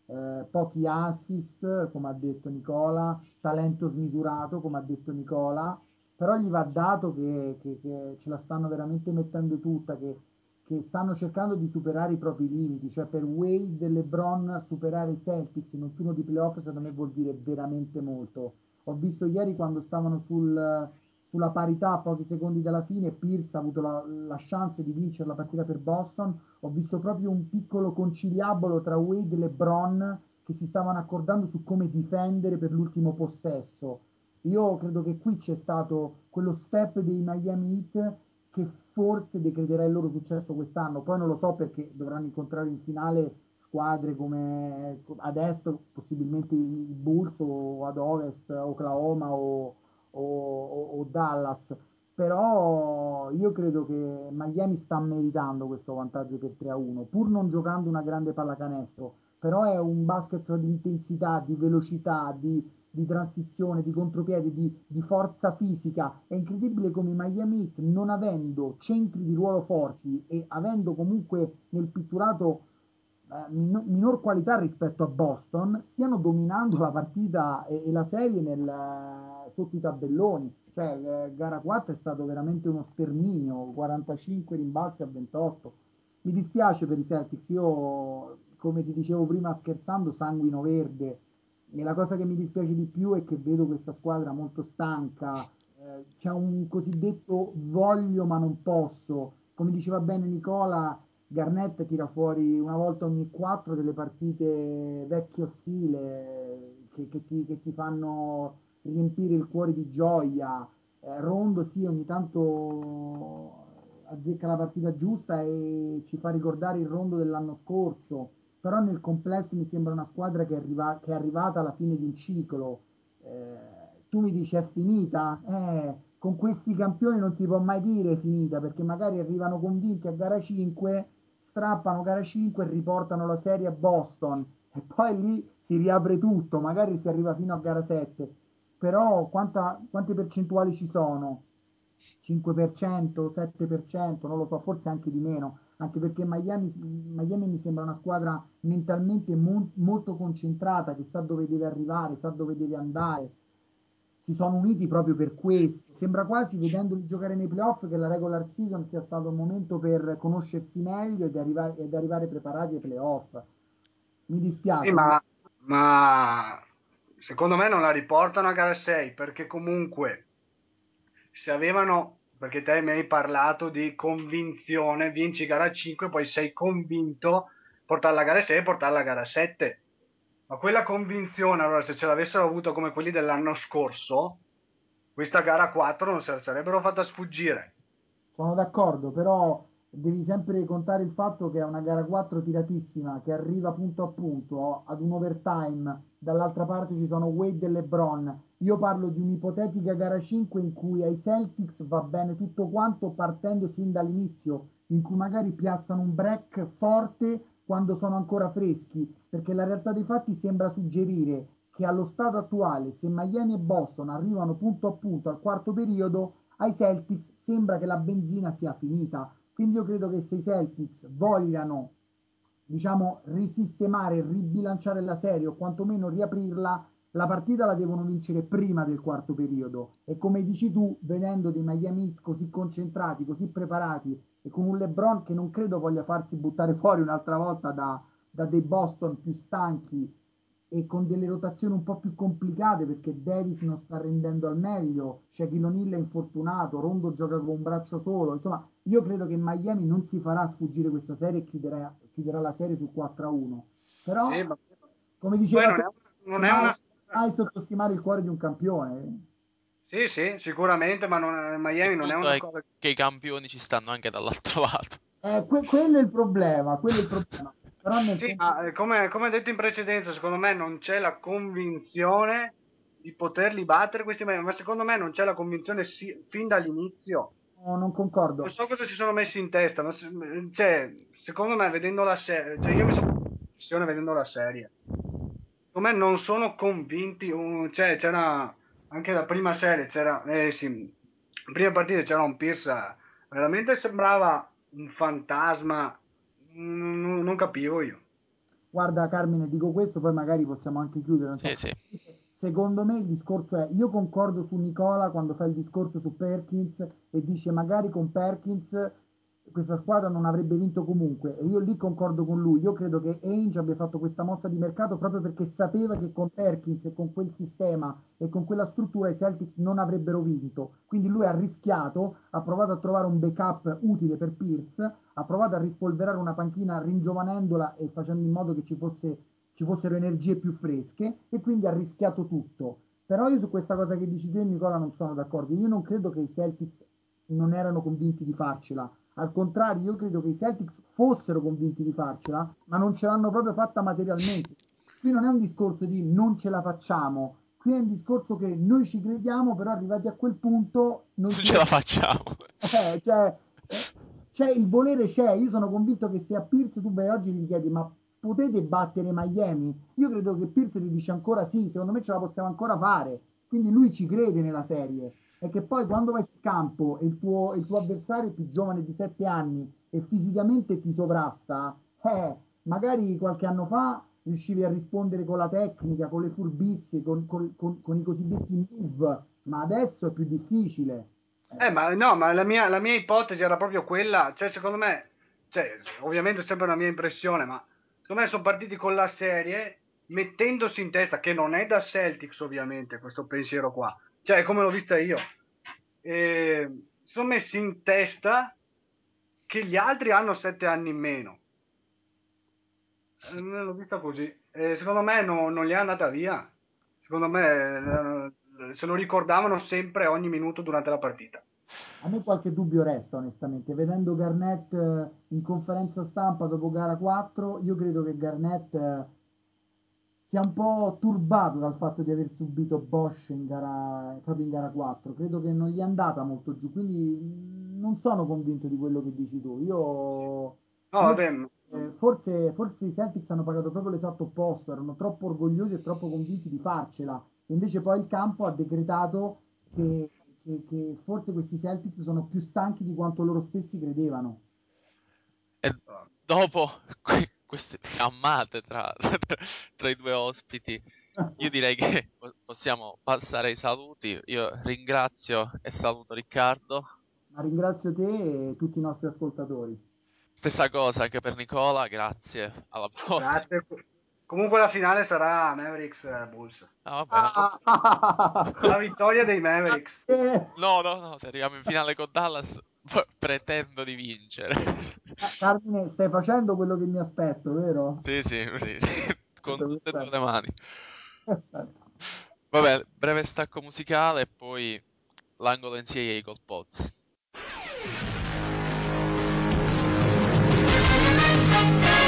Eh, pochi assist, come ha detto Nicola, talento smisurato, come ha detto Nicola, però gli va dato che, che, che ce la stanno veramente mettendo tutta, che, che, stanno cercando di superare i propri limiti, cioè per Wade e LeBron superare i Celtics in un turno di playoff secondo me vuol dire veramente molto. Ho visto ieri quando stavano sul, sulla parità a pochi secondi dalla fine, Pierce ha avuto la, la chance di vincere la partita per Boston, ho visto proprio un piccolo conciliabolo tra Wade e LeBron che si stavano accordando su come difendere per l'ultimo possesso io credo che qui c'è stato quello step dei Miami Heat che forse decreterà il loro successo quest'anno. Poi non lo so perché dovranno incontrare in finale squadre come ad est, possibilmente i Bulls o ad ovest Oklahoma o, o, o Dallas. Però io credo che Miami sta meritando questo vantaggio per 3 a 1, pur non giocando una grande pallacanestro. Però è un basket di intensità, di velocità, di, di transizione, di contropiede, di, di, forza fisica. È incredibile come Miami non avendo centri di ruolo forti e avendo comunque nel pitturato eh, minor, qualità rispetto a Boston, stiano dominando la partita e, e la serie nel, sotto i tabelloni. Cioè, eh, gara 4 è stato veramente uno sterminio, 45 rimbalzi a 28. Mi dispiace per i Celtics, io come ti dicevo prima scherzando, sanguino verde e la cosa che mi dispiace di più è che vedo questa squadra molto stanca, eh, c'è un cosiddetto voglio ma non posso. Come diceva bene Nicola, Garnett tira fuori una volta ogni quattro delle partite vecchio stile che, che, ti, che ti, fanno riempire il cuore di gioia. Eh, Rondo sì, ogni tanto azzecca la partita giusta e ci fa ricordare il Rondo dell'anno scorso però nel complesso mi sembra una squadra che è, arriva- che è arrivata alla fine di un ciclo. Eh, tu mi dici è finita? Eh, con questi campioni non si può mai dire finita perché magari arrivano convinti a gara 5, strappano gara 5 e riportano la serie a Boston e poi lì si riapre tutto, magari si arriva fino a gara 7. Però quanta, quante percentuali ci sono? 5%, 7%, non lo so, forse anche di meno anche perché Miami, Miami mi sembra una squadra mentalmente mo- molto concentrata, che sa dove deve arrivare, sa dove deve andare. Si sono uniti proprio per questo. Sembra quasi, vedendoli giocare nei playoff, che la regular season sia stato un momento per conoscersi meglio ed arrivare, ed arrivare preparati ai playoff. Mi dispiace. Sì, ma, ma secondo me non la riportano a gara 6 perché comunque se avevano perché te mi hai parlato di convinzione, vinci gara 5, poi sei convinto portarla a gara 6 e portarla a gara 7. Ma quella convinzione, allora, se ce l'avessero avuto come quelli dell'anno scorso, questa gara 4 non se la sarebbero fatta sfuggire. Sono d'accordo, però devi sempre contare il fatto che è una gara 4 tiratissima, che arriva punto a punto, ad un overtime, dall'altra parte ci sono Wade e LeBron, io parlo di un'ipotetica gara 5 in cui ai Celtics va bene tutto quanto partendo sin dall'inizio, in cui magari piazzano un break forte quando sono ancora freschi, perché la realtà dei fatti sembra suggerire che allo stato attuale, se Miami e Boston arrivano punto a punto al quarto periodo, ai Celtics sembra che la benzina sia finita. Quindi io credo che se i Celtics vogliano, diciamo, risistemare, ribilanciare la serie o quantomeno riaprirla, la partita la devono vincere prima del quarto periodo e come dici tu, vedendo dei Miami così concentrati, così preparati e con un LeBron che non credo voglia farsi buttare fuori un'altra volta da, da dei Boston più stanchi, e con delle rotazioni un po' più complicate perché Davis non sta rendendo al meglio, Shaquille O'Neal è infortunato, Rondo gioca con un braccio solo, insomma io credo che Miami non si farà sfuggire questa serie e chiuderà, chiuderà la serie su 4-1, però ma- come diceva Poi non è- non è una- mai sottostimare il cuore di un campione. Sì, sì, sicuramente, ma non- Miami non è una è cosa... che i campioni ci stanno anche dall'altro lato. Eh, que- quello è il problema, quello è il problema. Sì, ma eh, come, come detto in precedenza, secondo me non c'è la convinzione di poterli battere questi Miami, ma secondo me non c'è la convinzione si- fin dall'inizio. no, non concordo. Non so cosa si sono messi in testa, ma se- cioè, secondo me vedendo la serie, cioè io mi sono impressione vedendo la serie. Secondo me non sono convinti, un- cioè c'era anche la prima serie, c'era, eh sì, prima partita c'era un Pierce, veramente sembrava un fantasma, non, non capivo io. Guarda Carmine, dico questo, poi magari possiamo anche chiudere. so. Sì, sì. Secondo me il discorso è, io concordo su Nicola quando fa il discorso su Perkins e dice magari con Perkins questa squadra non avrebbe vinto comunque e io lì concordo con lui. Io credo che Ainge abbia fatto questa mossa di mercato proprio perché sapeva che con Perkins e con quel sistema e con quella struttura i Celtics non avrebbero vinto. Quindi lui ha rischiato, ha provato a trovare un backup utile per Pierce, ha provato a rispolverare una panchina ringiovanendola e facendo in modo che ci, fosse, ci fossero energie più fresche e quindi ha rischiato tutto. Però io su questa cosa che dici te Nicola non sono d'accordo. Io non credo che i Celtics non erano convinti di farcela. Al contrario, io credo che i Celtics fossero convinti di farcela, ma non ce l'hanno proprio fatta materialmente. Qui non è un discorso di non ce la facciamo, qui è un discorso che noi ci crediamo, però arrivati a quel punto non Non ce la facciamo. eh, cioè, c'è il volere c'è. Io sono convinto che se a Pierce tu vai oggi e gli chiedi ma potete battere Miami? Io credo che Pierce ti dice ancora sì, secondo me ce la possiamo ancora fare. Quindi lui ci crede nella serie. E che poi quando vai sul campo e il tuo, il tuo avversario è più giovane di 7 anni e fisicamente ti sovrasta, eh, magari qualche anno fa riuscivi a rispondere con la tecnica, con le furbizie, con, con- con- con i cosiddetti move, ma adesso è più difficile. Eh, ma no, ma la mia, la mia ipotesi era proprio quella, cioè secondo me, cioè, ovviamente è sempre una mia impressione, ma secondo me sono partiti con la serie mettendosi in testa, che non è da Celtics ovviamente questo pensiero qua, cioè come l'ho vista io, e si sono messi in testa che gli altri hanno sette anni in meno. Eh, L'ho vista così, e secondo me no- non li è andata via, secondo me eh, se lo ricordavano sempre ogni minuto durante la partita. A me qualche dubbio resta, onestamente. Vedendo Garnett eh, in conferenza stampa dopo gara 4, io credo che Garnett sia un po' turbato dal fatto di aver subito Bosch in gara, proprio in gara 4. Credo che non gli è andata molto giù, quindi mh, non sono convinto di quello che dici tu. Io, No, io, vabbè, eh, forse, forse i Celtics hanno pagato proprio l'esatto opposto, erano troppo orgogliosi e troppo convinti di farcela. Invece poi il campo ha decretato che, che- che forse questi Celtics sono più stanchi di quanto loro stessi credevano. E dopo queste fiammate tra, tra i due ospiti, io direi che po- possiamo passare ai saluti. Io ringrazio e saluto Riccardo. Ma ringrazio te e tutti i nostri ascoltatori. Stessa cosa anche per Nicola, grazie. Alla prossima. Grazie. Comunque la finale sarà Mavericks eh, Bulls. Ah, vabbè, non- La vittoria dei Mavericks. Eh, No, no, no, se arriviamo in finale con Dallas pretendo di vincere. Carmine, stai facendo quello che mi aspetto, vero? Sì, sì, sì, sì, con tutte e due le mani. Perfetto. Vabbè, breve stacco musicale e poi l'angolo NCAA col Poz.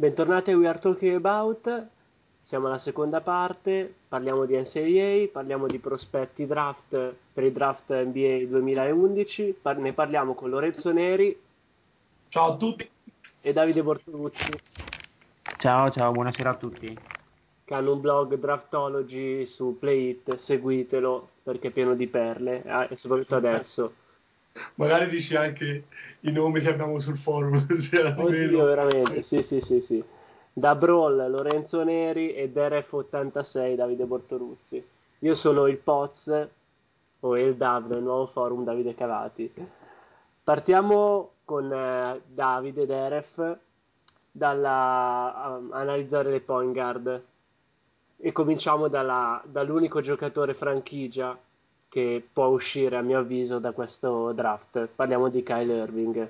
Bentornati a We Are Talking About, siamo alla seconda parte, parliamo di NCAA, parliamo di prospetti draft per il draft NBA 2011, par- ne parliamo con Lorenzo Neri. Ciao a tutti. E Davide Bortoluzzi. Ciao, ciao, buonasera a tutti. Che hanno un blog Draftology su Playit, seguitelo perché è pieno di perle, eh, e soprattutto adesso. Magari dici anche i nomi che abbiamo sul forum, così Oddio, veramente, sì, sì, sì, sì. Da Brawl, Lorenzo Neri e Deref86, Davide Bortoruzzi. Io sono il Poz, o il DAV del nuovo forum Davide Cavati. Partiamo con eh, Davide Deref dalla uh, analizzare le point guard e cominciamo dalla, dall'unico giocatore franchigia che può uscire a mio avviso da questo draft. Parliamo di Kyle Irving.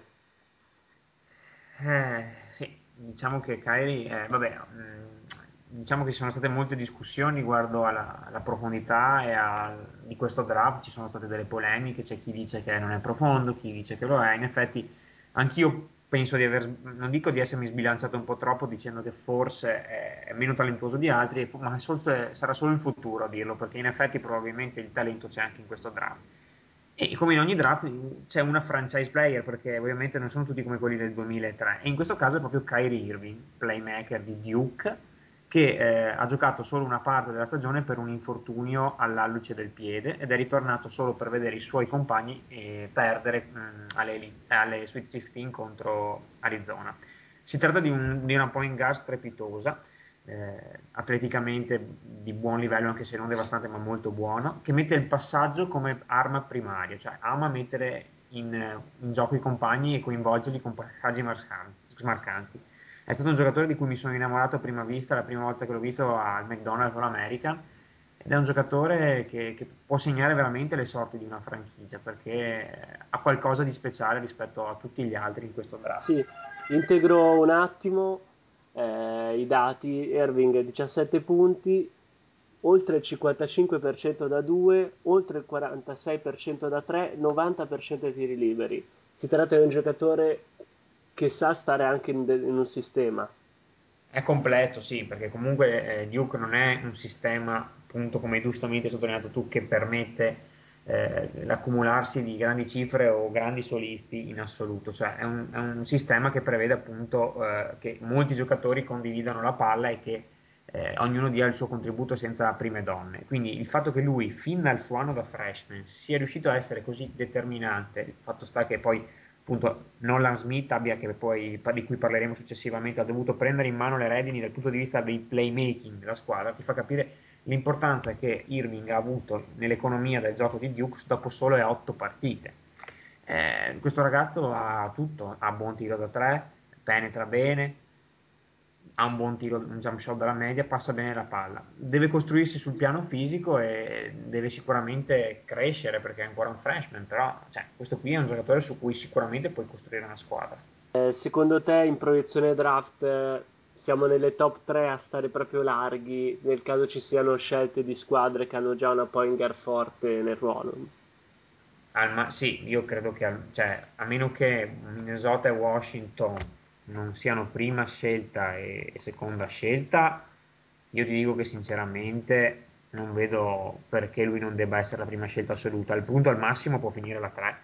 Eh, sì, diciamo che Kylie, eh, vabbè, mm, diciamo che ci sono state molte discussioni riguardo alla, alla profondità e a, di questo draft, ci sono state delle polemiche, c'è chi dice che non è profondo, chi dice che lo è, in effetti anch'io penso di aver, non dico di essermi sbilanciato un po' troppo dicendo che forse è meno talentuoso di altri, ma forse sarà solo il futuro a dirlo, perché in effetti probabilmente il talento c'è anche in questo draft. E come in ogni draft c'è una franchise player, perché ovviamente non sono tutti come quelli del 2003, e in questo caso è proprio Kyrie Irving, playmaker di Duke, che eh, ha giocato solo una parte della stagione per un infortunio all'alluce del piede ed è ritornato solo per vedere i suoi compagni eh, perdere mh, alle, alle, Sweet 16 contro Arizona. Si tratta di, un, di una point guard strepitosa, eh, atleticamente di buon livello, anche se non devastante ma molto buono, che mette il passaggio come arma primaria, cioè ama mettere in, in gioco i compagni e coinvolgerli con passaggi marcanti è stato un giocatore di cui mi sono innamorato a prima vista, la prima volta che l'ho visto al McDonald's All American, ed è un giocatore che, che, può segnare veramente le sorti di una franchigia perché ha qualcosa di speciale rispetto a tutti gli altri in questo draft. Sì, integro un attimo eh, i dati, Irving 17 punti, oltre il 55% da 2, oltre il 46% da 3, 90% dei tiri liberi. Si tratta di un giocatore che sa stare anche in, de- in un sistema. È completo, sì, perché comunque eh, Duke non è un sistema, appunto come giustamente hai sottolineato tu, che permette eh, l'accumularsi di grandi cifre o grandi solisti in assoluto, cioè è un, è un sistema che prevede appunto eh, che molti giocatori condividano la palla e che eh, ognuno dia il suo contributo senza prime donne. Quindi il fatto che lui, fin dal suo anno da freshman, sia riuscito a essere così determinante, il fatto sta che poi appunto Nolan Smith abbia, poi, di cui parleremo successivamente, ha dovuto prendere in mano le redini dal punto di vista del playmaking della squadra, ti fa capire l'importanza che Irving ha avuto nell'economia del gioco di Dukes dopo solo 8 partite. Eh, questo ragazzo ha tutto, ha buon tiro da 3, penetra bene, ha un buon tiro, un jump shot dalla media, passa bene la palla. Deve costruirsi sul piano fisico e deve sicuramente crescere perché è ancora un freshman, però cioè, questo qui è un giocatore su cui sicuramente puoi costruire una squadra. Eh, secondo te in proiezione draft eh, siamo nelle top 3 a stare proprio larghi nel caso ci siano scelte di squadre che hanno già una point guard forte nel ruolo? Ma- sì, io credo che cioè, a meno che Minnesota e Washington non siano prima scelta e seconda scelta, io ti dico che sinceramente non vedo perché lui non debba essere la prima scelta assoluta. Al punto al massimo può finire la 3.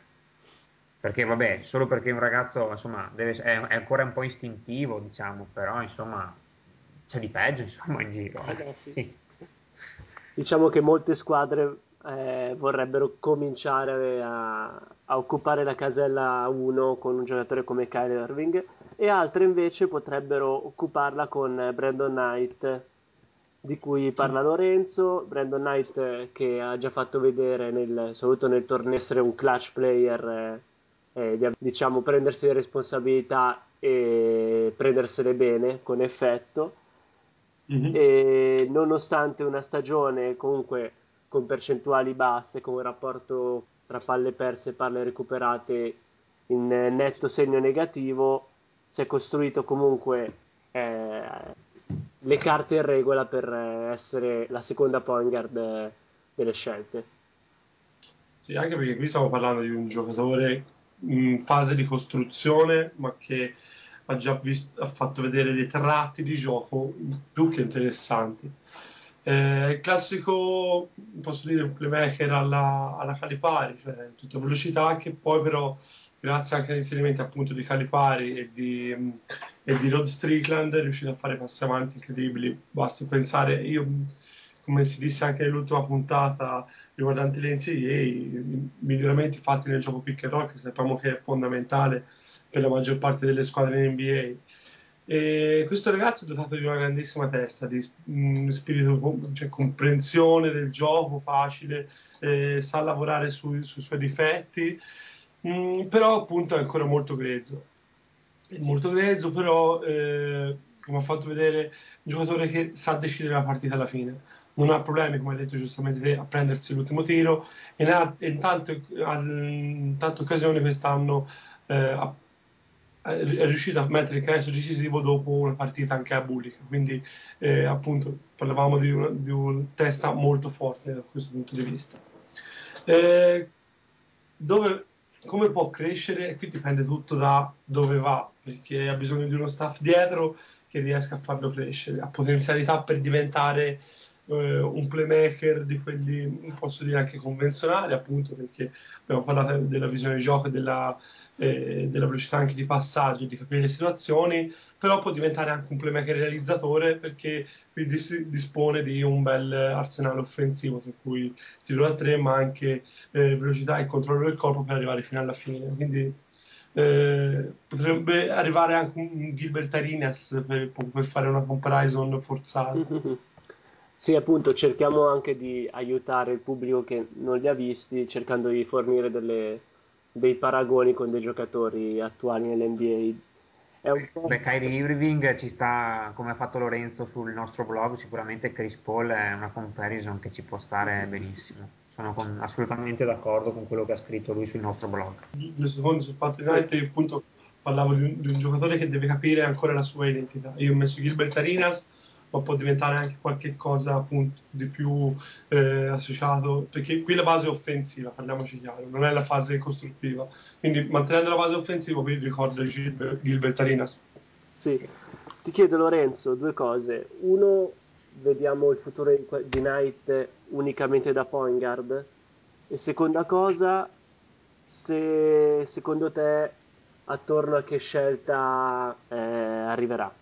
Perché vabbè, solo perché un ragazzo insomma, deve, è, è, ancora un po' istintivo, diciamo, però insomma c'è di peggio insomma in giro. Eh, sì. Sì. Diciamo che molte squadre eh, vorrebbero cominciare a, a, occupare la casella 1 con un giocatore come Kyle Irving e altre invece potrebbero occuparla con Brandon Knight di cui parla Lorenzo. Brandon Knight che ha già fatto vedere nel, soprattutto nel torneo essere un clutch player eh, eh, diciamo prendersi le responsabilità e prendersele bene con effetto. Mm-hmm. e nonostante una stagione comunque con percentuali basse, con un rapporto tra palle perse e palle recuperate in netto segno negativo, si è costruito comunque eh, le carte in regola per essere la seconda point guard delle scelte. Sì, anche perché qui stiamo parlando di un giocatore in fase di costruzione, ma che ha già visto, ha fatto vedere dei tratti di gioco più che interessanti. Eh, classico, posso dire, playmaker alla, alla Calipari, cioè tutta velocità, che poi però, grazie anche agli inserimenti appunto di Calipari e di, e di Rod Strickland, è riuscito a fare passi avanti incredibili. Basti pensare, io, come si disse anche nell'ultima puntata riguardante le NCAA, i miglioramenti fatti nel gioco pick and roll, che sappiamo che è fondamentale per la maggior parte delle squadre in NBA e questo ragazzo è dotato di una grandissima testa, di mh, spirito, cioè comprensione del gioco facile, eh, sa lavorare su, sui suoi difetti, mh, però appunto è ancora molto grezzo. È molto grezzo, però eh, come ha fatto vedere, un giocatore che sa decidere la partita alla fine. Non ha problemi, come hai detto giustamente te, a prendersi l'ultimo tiro e in tante, in tante occasioni quest'anno eh, è riuscito a mettere il canestro decisivo dopo una partita anche a Bullica. Quindi, eh, appunto, parlavamo di una, di una, testa molto forte da questo punto di vista. Eh, dove, come può crescere? Qui dipende tutto da dove va, perché ha bisogno di uno staff dietro che riesca a farlo crescere, ha potenzialità per diventare eh, un playmaker di quelli, posso dire, anche convenzionali, appunto, perché abbiamo parlato della visione di gioco e della eh, della velocità anche di passaggio, di capire le situazioni, però può diventare anche un playmaker realizzatore perché dispone di un bel arsenale offensivo, tra cui tiro da tre, ma anche eh, velocità e controllo del corpo per arrivare fino alla fine. Quindi eh, potrebbe arrivare anche un Gilbert Arenas per, per fare una comparison forzata. Sì, appunto, cerchiamo anche di aiutare il pubblico che non li ha visti, cercando di fornire delle, dei paragoni con dei giocatori attuali nell'NBA. È un po'... Beh, Kyrie Irving ci sta, come ha fatto Lorenzo sul nostro blog, sicuramente Chris Paul è una comparison che ci può stare benissimo. Sono con, assolutamente d'accordo con quello che ha scritto lui sul nostro blog. Due secondi sul fatto di United, appunto parlavo di un, di un, giocatore che deve capire ancora la sua identità. Io ho messo Gilbert Arenas ma può diventare anche qualche cosa appunto di più eh, associato, perché qui la base è offensiva, parliamoci chiaro, non è la fase costruttiva. Quindi mantenendo la base offensiva, qui ricorda Gilbert, Gilbert Arenas. Sì, ti chiedo Lorenzo due cose. Uno, vediamo il futuro di Knight unicamente da point guard. E seconda cosa, se secondo te attorno a che scelta eh, arriverà?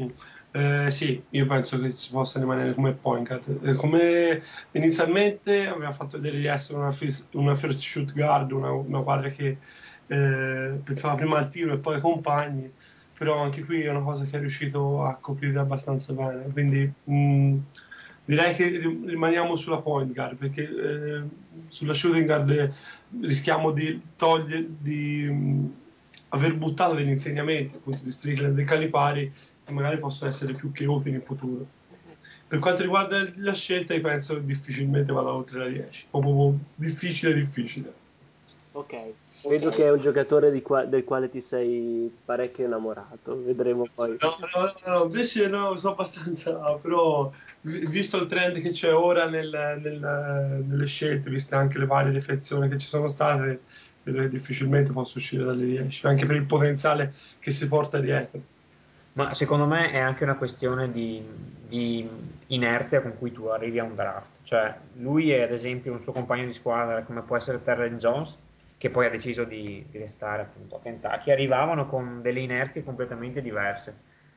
Mm. Eh, sì, io penso che si possa rimanere come point guard. Eh, come inizialmente aveva fatto vedere di essere una, first, una first shoot guard, una, una guardia che eh, pensava prima al tiro e poi ai compagni, però anche qui è una cosa che è riuscito a coprire abbastanza bene. Quindi mh, mm, direi che rimaniamo sulla point guard perché eh, sulla shooting guard rischiamo di togliere, di mh, mm, aver buttato degli insegnamenti appunto di Strickland e Calipari e magari possono essere più che utili in futuro. Per quanto riguarda la scelta, io penso che difficilmente vada oltre la 10. Proprio difficile, difficile. Ok, vedo che è un giocatore qua- del quale ti sei parecchio innamorato. Vedremo poi. No, no, no, invece no, sono abbastanza. Però, visto il trend che c'è ora nel, nel, nelle scelte, viste anche le varie defezioni che ci sono state, vedo che difficilmente posso uscire dalle 10, anche per il potenziale che si porta dietro. Ma secondo me è anche una questione di, di, inerzia con cui tu arrivi a un draft. Cioè, lui è ad esempio un suo compagno di squadra, come può essere Terrell Jones, che poi ha deciso di, di restare appunto a Kentucky, arrivavano con delle inerzie completamente diverse.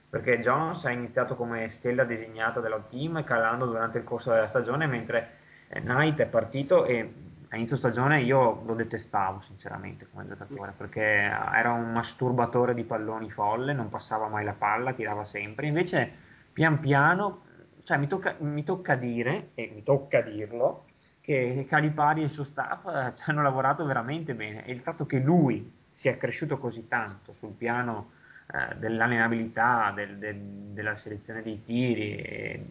Perché Jones ha iniziato come stella designata dello team, calando durante il corso della stagione, mentre Knight è partito e a inizio stagione io lo detestavo sinceramente come giocatore perché era un masturbatore di palloni folle, non passava mai la palla, tirava sempre. Invece pian piano, cioè, mi, tocca, mi tocca dire, e mi tocca dirlo, che Calipari e il suo staff eh, ci hanno lavorato veramente bene e il fatto che lui sia cresciuto così tanto sul piano eh, dell'allenabilità, del, del, della selezione dei tiri. E,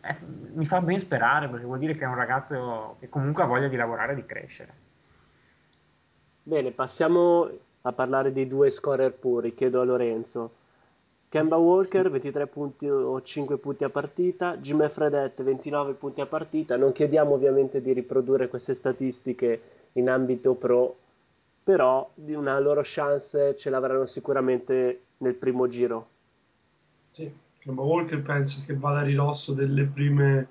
eh, mi fa ben sperare perché vuol dire che è un ragazzo che comunque ha voglia di lavorare e di crescere. Bene, passiamo a parlare dei due scorer puri. Chiedo a Lorenzo. Kemba Walker 23 punti o 5 punti a partita, Jimmy Fredette 29 punti a partita. Non chiediamo ovviamente di riprodurre queste statistiche in ambito pro, però di una loro chance ce l'avranno sicuramente nel primo giro. Sì, Kemba Walker penso che vada a ridosso delle prime,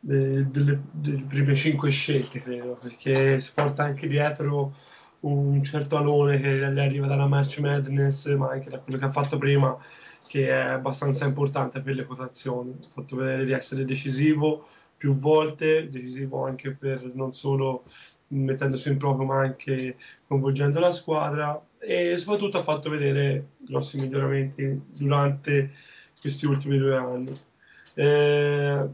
de, delle, delle prime cinque scelte, credo, perché si porta anche dietro un certo alone che gli arriva dalla March Madness, ma anche da quello che ha fatto prima, che è abbastanza importante per le quotazioni. Ha fatto vedere di essere decisivo più volte, decisivo anche per non solo mettendosi in proprio ma anche coinvolgendo la squadra e soprattutto ha fatto vedere grossi miglioramenti durante questi ultimi due anni. Eh,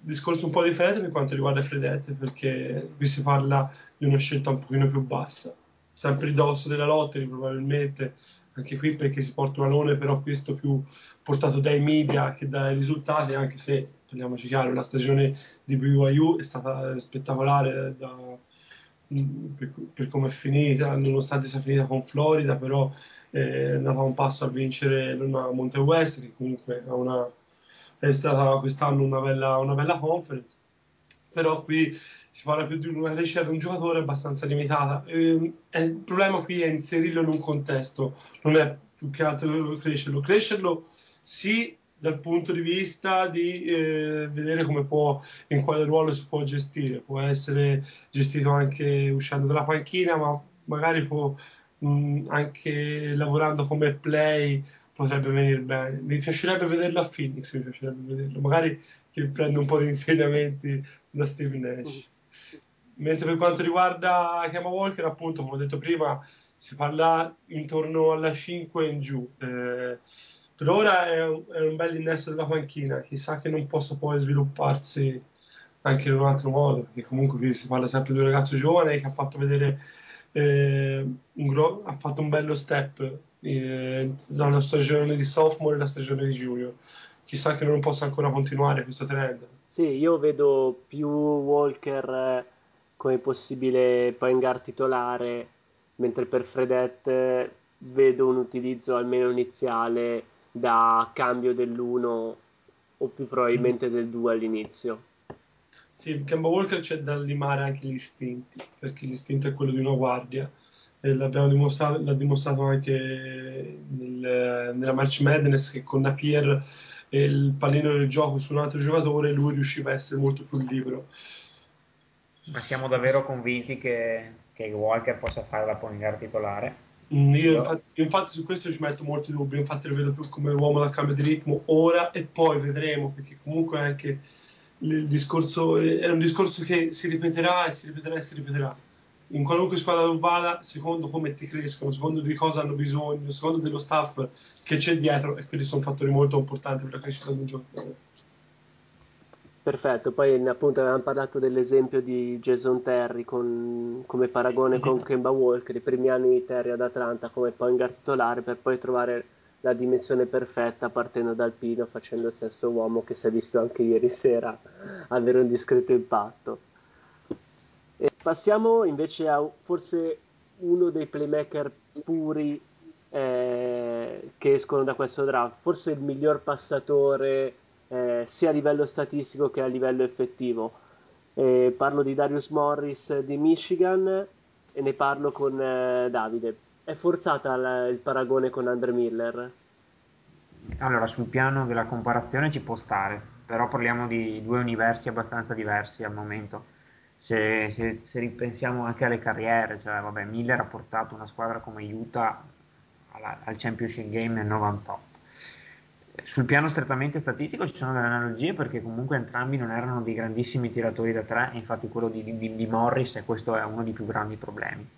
discorso un po' differente per quanto riguarda Fredette perché qui si parla di una scelta un pochino più bassa sempre il dosso della lottery probabilmente anche qui perché si porta un alone però questo più portato dai media che dai risultati anche se parliamoci chiaro la stagione di BYU è stata spettacolare da, per, per come è finita nonostante sia finita con Florida però eh, è andata un passo a vincere una Monte West che comunque una, è stata quest'anno una bella, una bella conference però qui si parla più di una crescita di un giocatore abbastanza limitata. E, e il problema qui è inserirlo in un contesto, non è più che altro crescerlo. Crescerlo sì dal punto di vista di eh, vedere come può, in quale ruolo si può gestire. Può essere gestito anche uscendo dalla panchina, ma magari può mh, anche lavorando come play potrebbe venire bene. Mi piacerebbe vederlo a Phoenix, mi piacerebbe vederlo. Magari che prende un po' di insegnamenti da Steve Nash. Mentre per quanto riguarda Kemba Walker, appunto, come ho detto prima, si parla intorno alla 5 in giù. Eh, per ora è un, è un bel innesto della panchina, chissà che non possa poi svilupparsi anche in un altro modo, perché comunque qui si parla sempre di un ragazzo giovane che ha fatto vedere eh, gro- ha fatto un bello step eh, dalla stagione di sophomore alla stagione di junior. Chissà che non possa ancora continuare questo trend. Sì, io vedo più Walker eh, come possibile point guard titolare, mentre per Fredette vedo un utilizzo almeno iniziale da cambio dell'1 o più probabilmente del 2 all'inizio. Sì, Kemba Walker c'è da limare anche gli istinti, perché l'istinto è quello di una guardia. E l'abbiamo dimostrato, l'ha dimostrato anche nel, nella March Madness che con Napier e il pallino del gioco su un altro giocatore lui riusciva a essere molto più libero. Ma siamo davvero convinti che, che Walker possa fare la point titolare? Mm, io infatti, infatti, su questo ci metto molti dubbi, infatti lo vedo più come uomo da cambio di ritmo ora e poi vedremo, perché comunque anche il discorso è un discorso che si ripeterà e si ripeterà e si ripeterà. In qualunque squadra tu vada, secondo come ti crescono, secondo di cosa hanno bisogno, secondo dello staff che c'è dietro, e quelli sono fattori molto importanti per la crescita di un giocatore. Perfetto, poi appunto avevamo parlato dell'esempio di Jason Terry con, come paragone con Kemba Walker, i primi anni di Terry ad Atlanta come point guard titolare per poi trovare la dimensione perfetta partendo dal Pino facendo il sesso uomo che si è visto anche ieri sera avere un discreto impatto. E passiamo invece a forse uno dei playmaker puri eh, che escono da questo draft, forse il miglior passatore eh, sia a livello statistico che a livello effettivo. Eh, parlo di Darius Morris di Michigan e ne parlo con eh, Davide. È forzata la, il paragone con Andre Miller? Allora, sul piano della comparazione ci può stare, però parliamo di due universi abbastanza diversi al momento. Se, se, se ripensiamo anche alle carriere, cioè, vabbè, Miller ha portato una squadra come Utah alla, al Championship Game nel 98 sul piano strettamente statistico ci sono delle analogie perché comunque entrambi non erano dei grandissimi tiratori da tre, infatti quello di, di, di Morris e questo è uno dei più grandi problemi.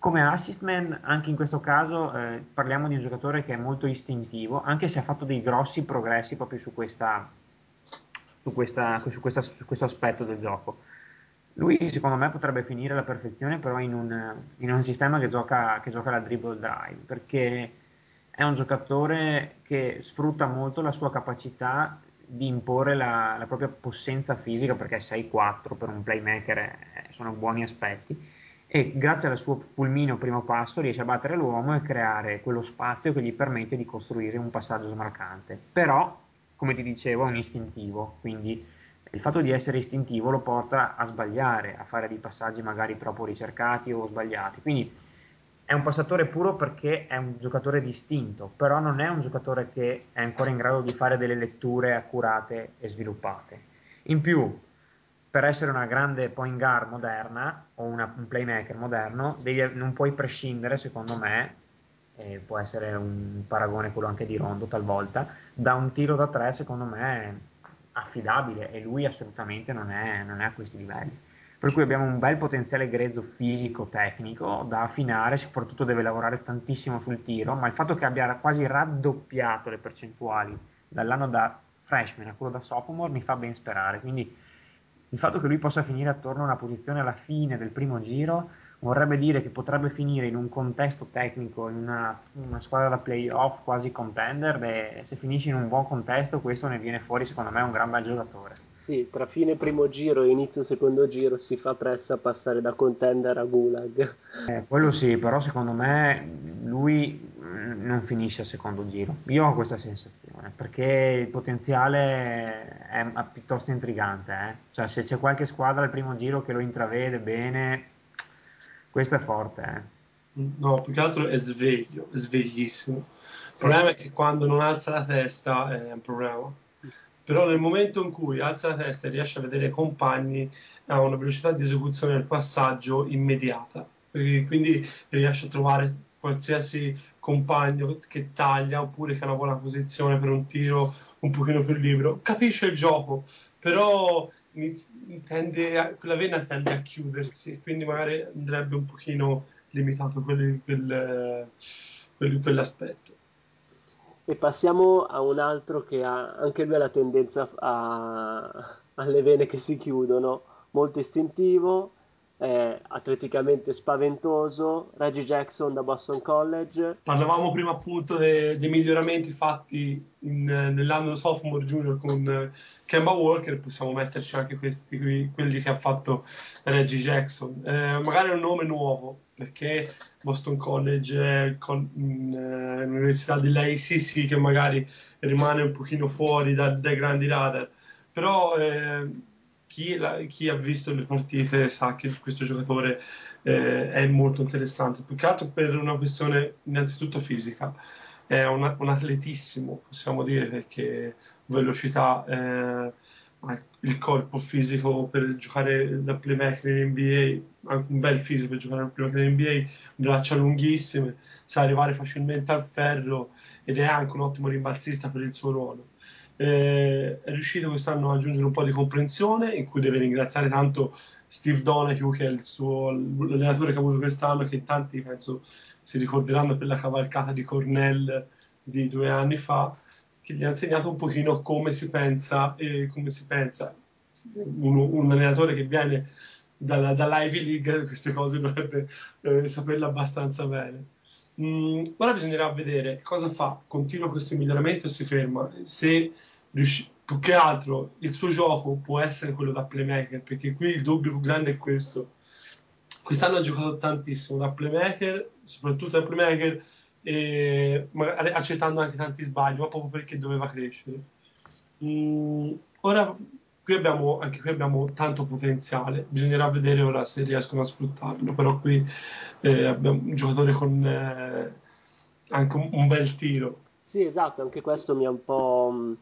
Come assist man, anche in questo caso eh, parliamo di un giocatore che è molto istintivo, anche se ha fatto dei grossi progressi proprio su, questa, su, questa, su, questa, su questo aspetto del gioco. Lui secondo me potrebbe finire alla perfezione però in un, in un sistema che gioca, che gioca la dribble drive, perché è un giocatore che sfrutta molto la sua capacità di imporre la, la propria possenza fisica perché 6-4 per un playmaker è, sono buoni aspetti e grazie al suo fulmino primo passo riesce a battere l'uomo e creare quello spazio che gli permette di costruire un passaggio smarcante però come ti dicevo è un istintivo quindi il fatto di essere istintivo lo porta a sbagliare, a fare dei passaggi magari troppo ricercati o sbagliati. Quindi è un passatore puro perché è un giocatore distinto, però non è un giocatore che è ancora in grado di fare delle letture accurate e sviluppate. In più, per essere una grande point guard moderna o una, un playmaker moderno, devi, non puoi prescindere, secondo me, e può essere un paragone quello anche di Rondo talvolta, da un tiro da tre, secondo me, affidabile e lui assolutamente non è, non è a questi livelli. Per cui abbiamo un bel potenziale grezzo fisico, tecnico da affinare, soprattutto deve lavorare tantissimo sul tiro, ma il fatto che abbia quasi raddoppiato le percentuali dall'anno da freshman a quello da sophomore mi fa ben sperare. Quindi il fatto che lui possa finire attorno a una posizione alla fine del primo giro vorrebbe dire che potrebbe finire in un contesto tecnico, in una, una squadra da playoff quasi contender e se finisce in un buon contesto questo ne viene fuori secondo me un gran bel giocatore. Sì, tra fine primo giro e inizio secondo giro si fa pressa a passare da contender a gulag. Eh, quello sì, però secondo me lui non finisce al secondo giro. Io ho questa sensazione, perché il potenziale è, piuttosto intrigante. Eh? Cioè, se c'è qualche squadra al primo giro che lo intravede bene, questo è forte, eh. No, più che altro è sveglio, è sveglissimo. Il problema è che quando non alza la testa è un problema. Però nel momento in cui alza la testa e riesce a vedere i compagni, ha una velocità di esecuzione del passaggio immediata. Quindi riesce a trovare qualsiasi compagno che taglia oppure che ha una buona posizione per un tiro un pochino più libero. Capisce il gioco, però a, quella vena tende a chiudersi, quindi magari andrebbe un pochino limitato quel, quel, quel, quell'aspetto. E passiamo a un altro che ha anche lui ha la tendenza a, alle vene che si chiudono, molto istintivo, eh, atleticamente spaventoso, Reggie Jackson da Boston College. Parlavamo prima appunto dei, dei miglioramenti fatti in, nell'anno sophomore junior con Kemba Walker, possiamo metterci anche questi qui, quelli che ha fatto Reggie Jackson. Eh, magari è un nome nuovo, perché Boston College è un'università dell'ACC che magari rimane un pochino fuori da, dai grandi radar, però eh, chi, la, chi, ha visto le partite sa che questo giocatore eh, è molto interessante, più che altro per una questione innanzitutto fisica. È una, un atletissimo, possiamo dire, perché velocità, eh, il corpo fisico per giocare da playmaker in NBA, anche un bel fisico per giocare da playmaker in NBA, braccia lunghissime, sa arrivare facilmente al ferro ed è anche un ottimo rimbalzista per il suo ruolo eh, è riuscito quest'anno ad aggiungere un po' di comprensione, in cui deve ringraziare tanto Steve Donahue, che è il suo l'allenatore che ha avuto quest'anno, che tanti penso si ricorderanno per la cavalcata di Cornell di due anni fa, che gli ha insegnato un pochino come si pensa e come si pensa. Un, un allenatore che viene dalla, dall'Ivy League queste cose dovrebbe eh, saperle abbastanza bene. Mm, ora bisognerà vedere cosa fa, continua questi miglioramenti o si ferma. Se riusci- più che altro il suo gioco può essere quello da playmaker, perché qui il dubbio più grande è questo. Quest'anno ha giocato tantissimo da playmaker, soprattutto da playmaker, e accettando anche tanti sbagli, ma proprio perché doveva crescere. Mm, ora qui abbiamo, anche qui abbiamo tanto potenziale, bisognerà vedere ora se riescono a sfruttarlo, però qui eh, abbiamo un giocatore con eh, anche un, un, bel tiro. Sì, esatto, anche questo mi ha un po' mm,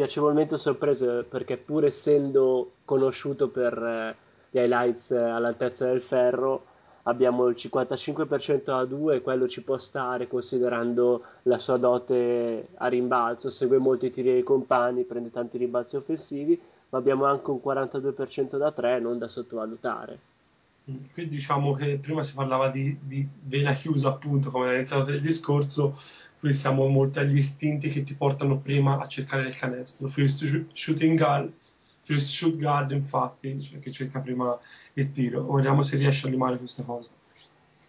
piacevolmente sorpreso perché pur essendo conosciuto per eh, gli highlights eh, all'altezza del ferro, abbiamo il 55% a 2 e quello ci può stare considerando la sua dote a rimbalzo, segue molti tiri dei compagni, prende tanti rimbalzi offensivi, ma abbiamo anche un 42% da 3 non da sottovalutare. Qui diciamo che prima si parlava di, di vena chiusa appunto come è iniziato il discorso, qui siamo molto agli istinti che ti portano prima a cercare il canestro. First shooting guard, first shoot guard infatti, cioè che cerca prima il tiro. Vediamo se riesce a limare questa cosa.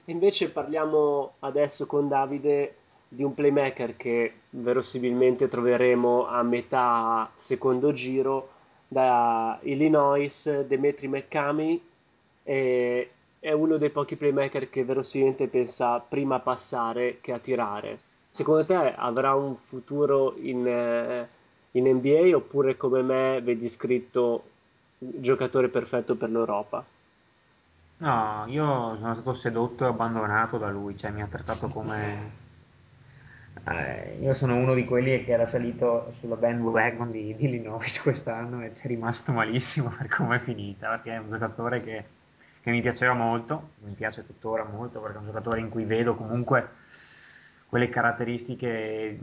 Invece parliamo adesso con Davide di un playmaker che verosimilmente troveremo a metà secondo giro da Illinois, Demetri McCamey, è uno dei pochi playmaker che verosimilmente pensa prima a passare che a tirare secondo te avrà un futuro in, eh, in NBA oppure come me vedi scritto giocatore perfetto per l'Europa. No, io sono stato sedotto e abbandonato da lui, cioè mi ha trattato come... Eh, io sono uno di quelli che era salito sulla bandwagon di, di Illinois quest'anno e ci è rimasto malissimo per come è finita, perché è un giocatore che, che mi piaceva molto, mi piace tuttora molto, perché è un giocatore in cui vedo comunque quelle caratteristiche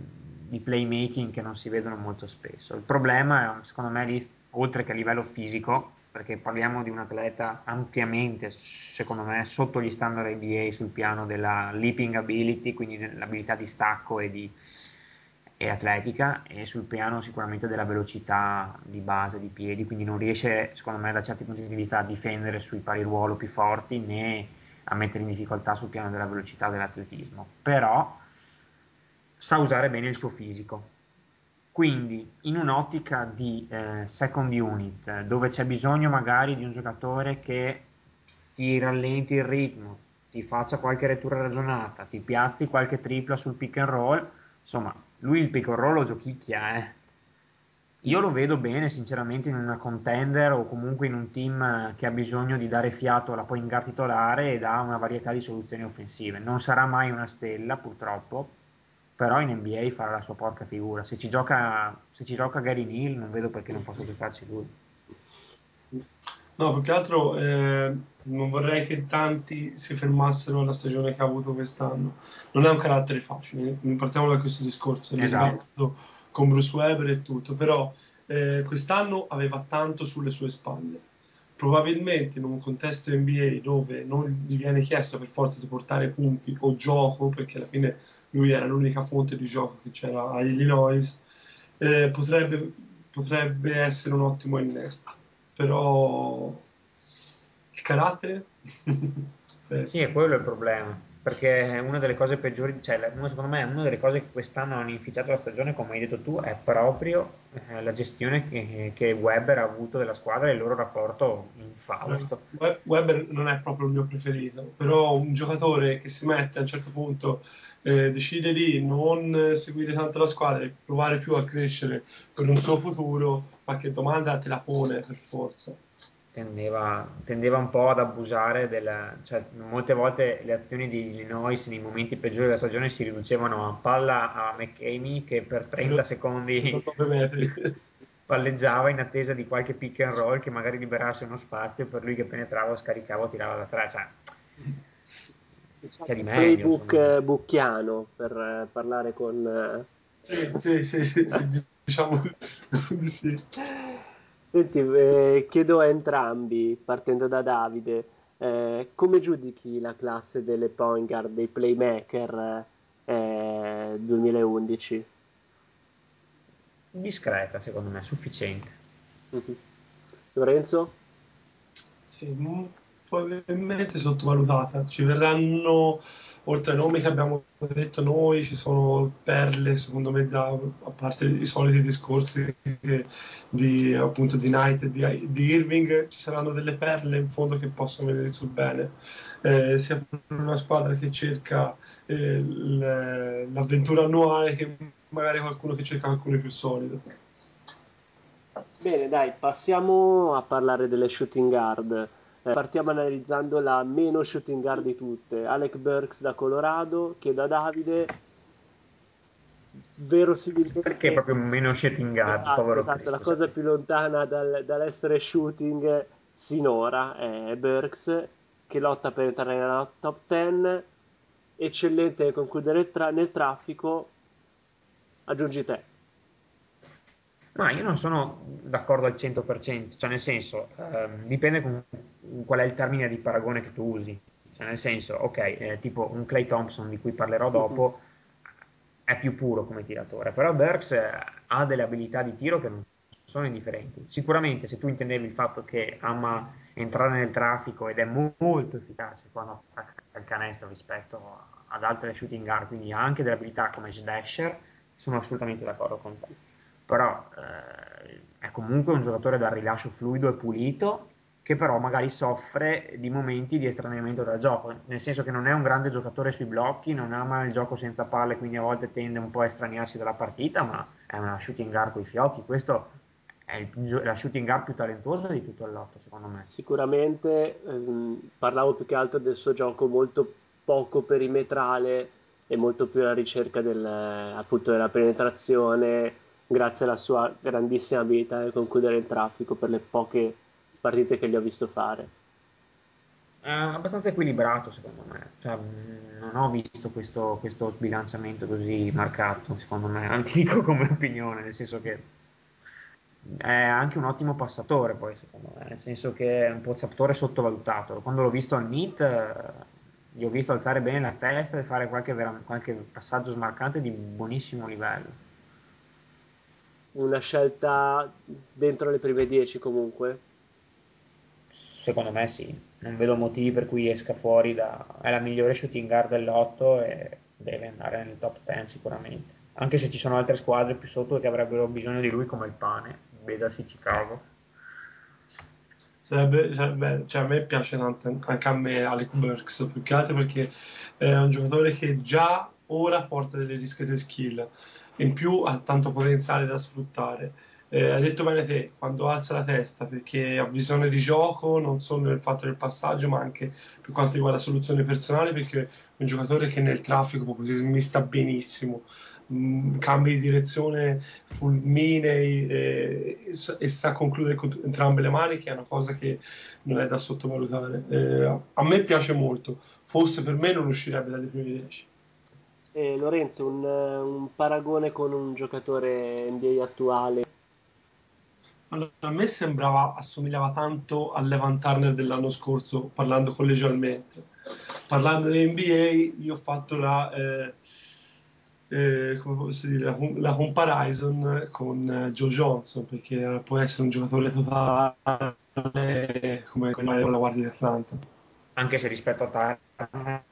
di playmaking che non si vedono molto spesso. Il problema secondo me, oltre che a livello fisico, perché parliamo di un atleta ampiamente, secondo me, sotto gli standard NBA sul piano della leaping ability, quindi dell'abilità di stacco e, di, e atletica, e sul piano sicuramente della velocità di base, di piedi, quindi non riesce, secondo me, da certi punti di vista a difendere sui pari ruolo più forti né a mettere in difficoltà sul piano della velocità dell'atletismo. Però sa usare bene il suo fisico quindi in un'ottica di eh, second unit, dove c'è bisogno magari di un giocatore che ti rallenti il ritmo, ti faccia qualche rettura ragionata, ti piazzi qualche tripla sul pick and roll, insomma, lui il pick and roll lo giochicchia, eh. Io lo vedo bene, sinceramente, in una contender o comunque in un team che ha bisogno di dare fiato alla point guard titolare ed ha una varietà di soluzioni offensive. Non sarà mai una stella, purtroppo, però in NBA farà la sua porca figura. Se ci gioca, se ci gioca Gary Neal, non vedo perché non possa giocarci lui. No, più che altro eh, non vorrei che tanti si fermassero alla stagione che ha avuto quest'anno. Non è un carattere facile, partiamo da questo discorso, esatto. con Bruce Weber e tutto, però eh, quest'anno aveva tanto sulle sue spalle probabilmente in un contesto NBA dove non gli viene chiesto per forza di portare punti o gioco, perché alla fine lui era l'unica fonte di gioco che c'era a Illinois, eh, potrebbe, potrebbe essere un ottimo innesto. Però il carattere... sì, è quello il problema perché una delle cose peggiori, cioè secondo me una delle cose che quest'anno hanno inficiato la stagione, come hai detto tu, è proprio eh, la gestione che, che, Weber ha avuto della squadra e il loro rapporto in Fausto. Weber non è proprio il mio preferito, però un giocatore che si mette a un certo punto, eh, decide di non seguire tanto la squadra e provare più a crescere per un suo futuro, qualche domanda te la pone per forza tendeva, tendeva, un po' ad abusare del, cioè, molte volte le azioni di Illinois nei momenti peggiori della stagione si riducevano a palla a McKamey che per 30 secondi palleggiava in attesa di qualche pick and roll che magari liberasse uno spazio per lui che penetrava, scaricava o tirava da tre cioè, c'è di meglio playbook insomma. bucchiano per eh, parlare con eh, sì, sì, sì, sì, diciamo di sì Senti, eh, chiedo a entrambi, partendo da Davide, eh, come giudichi la classe delle point guard, dei playmaker eh, 2011? Discreta, secondo me, sufficiente. Mm-hmm. Lorenzo? Sì, probabilmente sottovalutata. Ci verranno oltre ai nomi che abbiamo detto noi, ci sono perle, secondo me, da, a parte i soliti discorsi di, appunto, di Knight e di, di, Irving, ci saranno delle perle in fondo che possono venire sul bene, eh, sia per una squadra che cerca eh, l'avventura annuale che magari qualcuno che cerca qualcuno più solido. Bene, dai, passiamo a parlare delle shooting guard. Eh, partiamo analizzando la meno shooting guard di tutte, Alec Burks da Colorado, chiedo a Davide, verosimilmente... Perché proprio meno shooting guard, esatto, povero esatto, Cristo, la cosa cioè. più lontana dal, dall'essere shooting sinora è Burks, che lotta per entrare nella top 10, eccellente nel concludere tra- nel traffico, aggiungi te. Ma io non sono d'accordo al 100%, cioè nel senso, ehm, dipende con qual è il termine di paragone che tu usi. Cioè nel senso, ok, eh, tipo un Clay Thompson di cui parlerò dopo è più puro come tiratore, però Burks eh, ha delle abilità di tiro che non sono indifferenti. Sicuramente se tu intendevi il fatto che ama entrare nel traffico ed è mo- molto efficace quando attacca il canestro rispetto ad altre shooting guard, quindi ha anche delle abilità come slasher, sono assolutamente d'accordo con te però eh, è comunque un giocatore dal rilascio fluido e pulito che però magari soffre di momenti di estraneamento dal gioco, nel senso che non è un grande giocatore sui blocchi, non ama il gioco senza palle, quindi a volte tende un po' a estraniarsi dalla partita, ma è una shooting guard con i fiocchi, questo è il, la shooting guard più talentuosa di tutto il lotto, secondo me. Sicuramente ehm, parlavo più che altro del suo gioco molto poco perimetrale e molto più alla ricerca del, appunto della penetrazione, grazie alla sua grandissima abilità nel concludere il traffico per le poche partite che gli ho visto fare. È abbastanza equilibrato secondo me, cioè, non ho visto questo, questo, sbilanciamento così marcato, secondo me, antico come opinione, nel senso che è anche un ottimo passatore poi secondo me, nel senso che è un passatore sottovalutato. Quando l'ho visto al NIT gli ho visto alzare bene la testa e fare qualche, qualche passaggio smarcante di buonissimo livello. Una scelta dentro le prime 10 comunque? Secondo me sì, non vedo motivi per cui esca fuori da... è la migliore shooting guard dell'otto e deve andare nel top 10 sicuramente. Anche se ci sono altre squadre più sotto che avrebbero bisogno di lui come il pane, vedasi Chicago. Sarebbe, sarebbe, cioè a me piace tanto, anche a me Alec Burks, più che altro perché è un giocatore che già ora porta delle discrete skill, in più ha tanto potenziale da sfruttare. Eh, hai detto bene te, quando alza la testa, perché ha visione di gioco, non solo nel fatto del passaggio, ma anche per quanto riguarda soluzioni personali, perché è un giocatore che nel traffico proprio si smista benissimo mh, cambi di direzione fulminei e, e, sa concludere con entrambe le mani, che è una cosa che non è da sottovalutare. Eh, a me piace molto, forse per me non uscirebbe dalle prime 10. Eh, Lorenzo, un, un paragone con un giocatore NBA attuale allora, a me sembrava, assomigliava tanto all'Evan Turner dell'anno scorso, parlando collegialmente. Parlando di NBA, io ho fatto la, eh, eh, come posso dire, la, la comparison con eh, Joe Johnson, perché può essere un giocatore totale come quello della Guardia di Atlanta. Anche se rispetto a Turner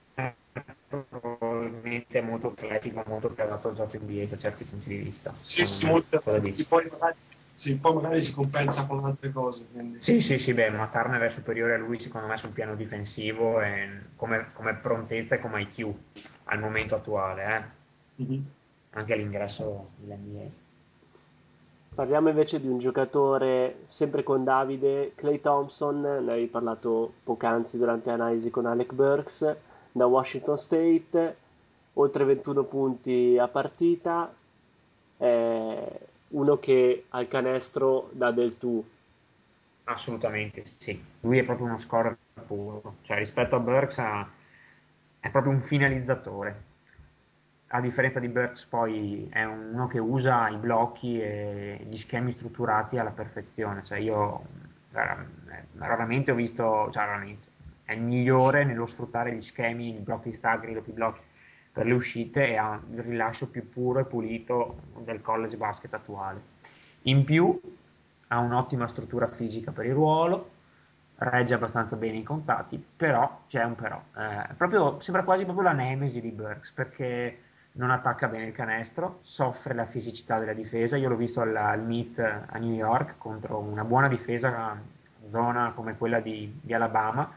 probabilmente è molto atletico, molto più adatto al gioco NBA da certi punti di vista. Sì, sì, molto. Poi magari, sì, poi magari si compensa con altre cose. Quindi. Sì, sì, sì, beh, ma Turner è superiore a lui secondo me sul piano difensivo e come, come prontezza e come IQ al momento attuale. Eh mm-hmm. anche all'ingresso dell'NBA. Parliamo invece di un giocatore sempre con Davide, Clay Thompson, ne avevi parlato poc'anzi durante l'analisi con Alec Burks, da Washington State, oltre 21 punti a partita, è uno che al canestro dà del tu. Assolutamente, sì. Lui è proprio uno scorer puro, cioè rispetto a Burks è proprio un finalizzatore a differenza di Burks poi è uno che usa i blocchi e gli schemi strutturati alla perfezione, cioè io raramente ho visto, cioè raramente, è migliore nello sfruttare gli schemi, i blocchi stagri, i doppi blocchi per le uscite e ha il rilascio più puro e pulito del college basket attuale. In più ha un'ottima struttura fisica per il ruolo, regge abbastanza bene i contatti, però c'è un però. Eh, proprio, sembra quasi proprio la nemesi di Burks perché non attacca bene il canestro, soffre la fisicità della difesa. Io l'ho visto al, al Meet a New York contro una buona difesa, zona come quella di, di Alabama,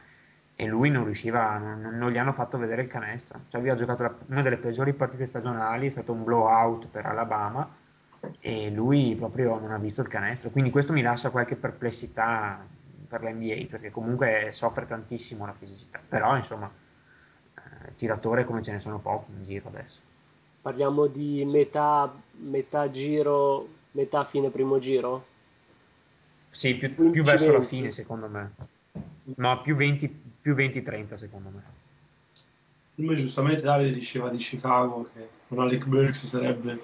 e lui non riusciva, non, non, gli hanno fatto vedere il canestro. Cioè, lui ha giocato la, una delle peggiori partite stagionali, è stato un blowout per Alabama e lui proprio non ha visto il canestro. Quindi questo mi lascia qualche perplessità per l'NBA, perché comunque soffre tantissimo la fisicità. Però, insomma, eh, tiratore come ce ne sono pochi in giro adesso. Parliamo di metà, metà giro, metà fine primo giro? Sì, più, più verso la fine secondo me. No, più 20-30 più 20, secondo me. Come giustamente Davide diceva di Chicago che con Alec Burks sarebbe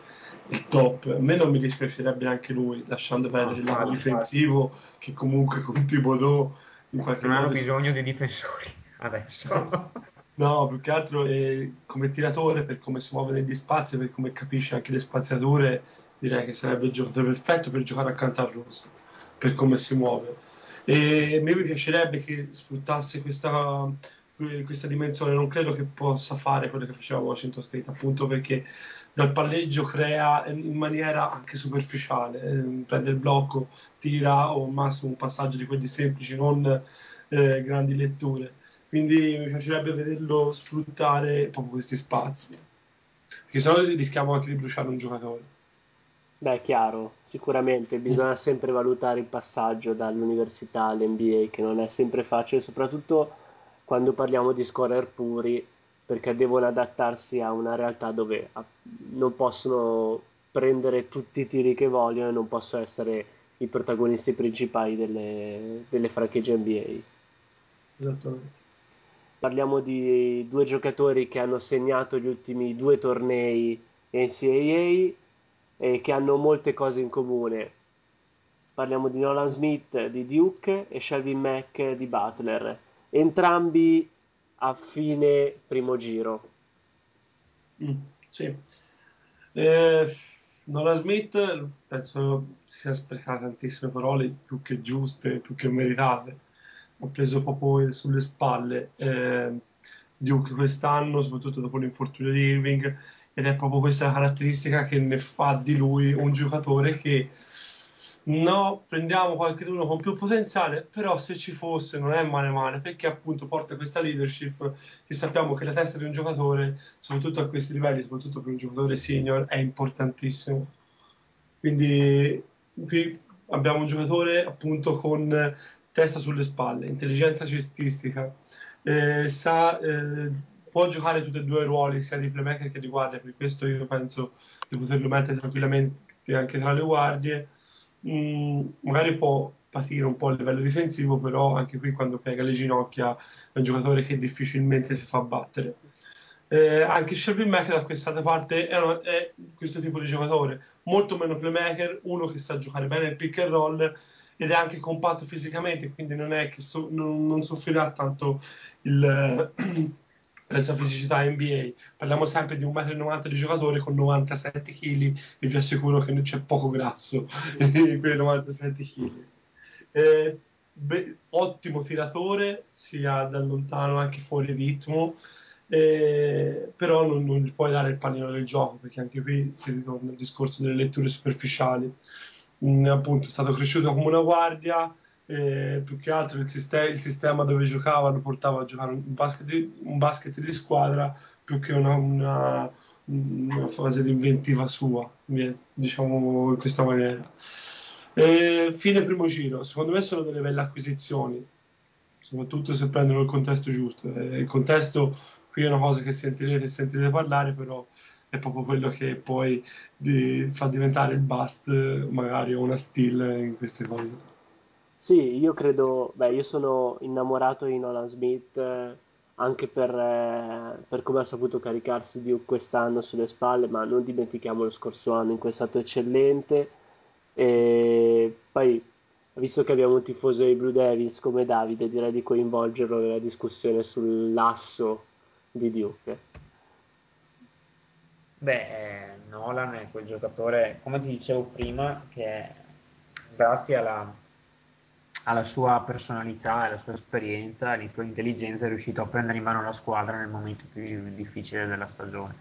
il top. A me non mi dispiacerebbe anche lui, lasciando perdere il lato difensivo che comunque con Thibodeau in qualche non modo... hanno bisogno di difensori adesso. No, più che altro eh, come tiratore, per come si muove negli spazi, per come capisce anche le spaziature, direi che sarebbe il giocatore perfetto per giocare accanto a Rosso, per come si muove. E a me mi piacerebbe che sfruttasse questa, questa dimensione, non credo che possa fare quello che faceva Washington State, appunto perché dal palleggio crea in maniera anche superficiale, eh, prende il blocco, tira o al massimo un passaggio di quelli semplici, non eh, grandi letture. Quindi mi piacerebbe vederlo sfruttare proprio questi spazi, perché sennò rischiamo anche di bruciare un giocatore. Beh, chiaro, sicuramente bisogna sempre valutare il passaggio dall'università all'NBA, che non è sempre facile, soprattutto quando parliamo di scorer puri, perché devono adattarsi a una realtà dove ah, non possono prendere tutti i tiri che vogliono e non possono essere i protagonisti principali delle, delle franchigie NBA. Esattamente. Parliamo di due giocatori che hanno segnato gli ultimi due tornei NCAA e che hanno molte cose in comune. Parliamo di Nolan Smith di Duke e Shelby Mack di Butler, entrambi a fine primo giro. Mm, sì. Eh, Nolan Smith penso sia sprecata tantissime parole, più che giuste, più che meritate. Ha preso proprio sulle spalle eh, Duke quest'anno, soprattutto dopo l'infortunio di Irving, ed è proprio questa caratteristica che ne fa di lui un giocatore che no, prendiamo qualcuno con più potenziale, però se ci fosse non è male male, perché appunto porta questa leadership che sappiamo che la testa di un giocatore, soprattutto a questi livelli, soprattutto per un giocatore senior, è importantissimo. Quindi qui abbiamo un giocatore appunto con testa sulle spalle, intelligenza cestistica, eh, sa, eh, può giocare tutti e due i ruoli, sia di playmaker che di guardia, per questo io penso di poterlo mettere tranquillamente anche tra le guardie mh, magari può patire un po' a livello difensivo, però anche qui quando piega le ginocchia è un giocatore che difficilmente si fa battere. Eh, anche Shelby Mack da quest'altra parte è, una, è, questo tipo di giocatore, molto meno playmaker, uno che sa giocare bene il pick and roll ed è anche compatto fisicamente, quindi non so, non, non soffrirà tanto il, sua fisicità NBA. Parliamo sempre di un 1,90 m di giocatore con 97 kg e vi assicuro che c'è poco grasso in quei 97 kg. Eh, beh, ottimo tiratore, sia da lontano anche fuori ritmo, eh, però non, non, gli puoi dare il pallino del gioco perché anche qui si ritorna al discorso delle letture superficiali. Mm, appunto è stato cresciuto come una guardia, eh, più che altro il, sistema, il sistema dove giocava lo portava a giocare un basket, di, un basket di squadra più che una, una, una fase di inventiva sua, diciamo in questa maniera. E fine primo giro, secondo me sono delle belle acquisizioni, soprattutto se prendono il contesto giusto. Eh, il contesto qui è una cosa che sentirete sentirete parlare, però è proprio quello che poi di, fa diventare il bust magari o una steal in queste cose. Sì, io credo, beh, io sono innamorato di Nolan Smith eh, anche per, eh, per come ha saputo caricarsi di quest'anno sulle spalle, ma non dimentichiamo lo scorso anno in cui è stato eccellente. E poi, visto che abbiamo un tifoso dei Blue Devils come Davide, direi di coinvolgerlo nella discussione sull'asso di Duke. Beh, Nolan è quel giocatore, come ti dicevo prima, che grazie alla alla sua personalità, alla sua esperienza, alla sua intelligenza è riuscito a prendere in mano la squadra nel momento più difficile della stagione.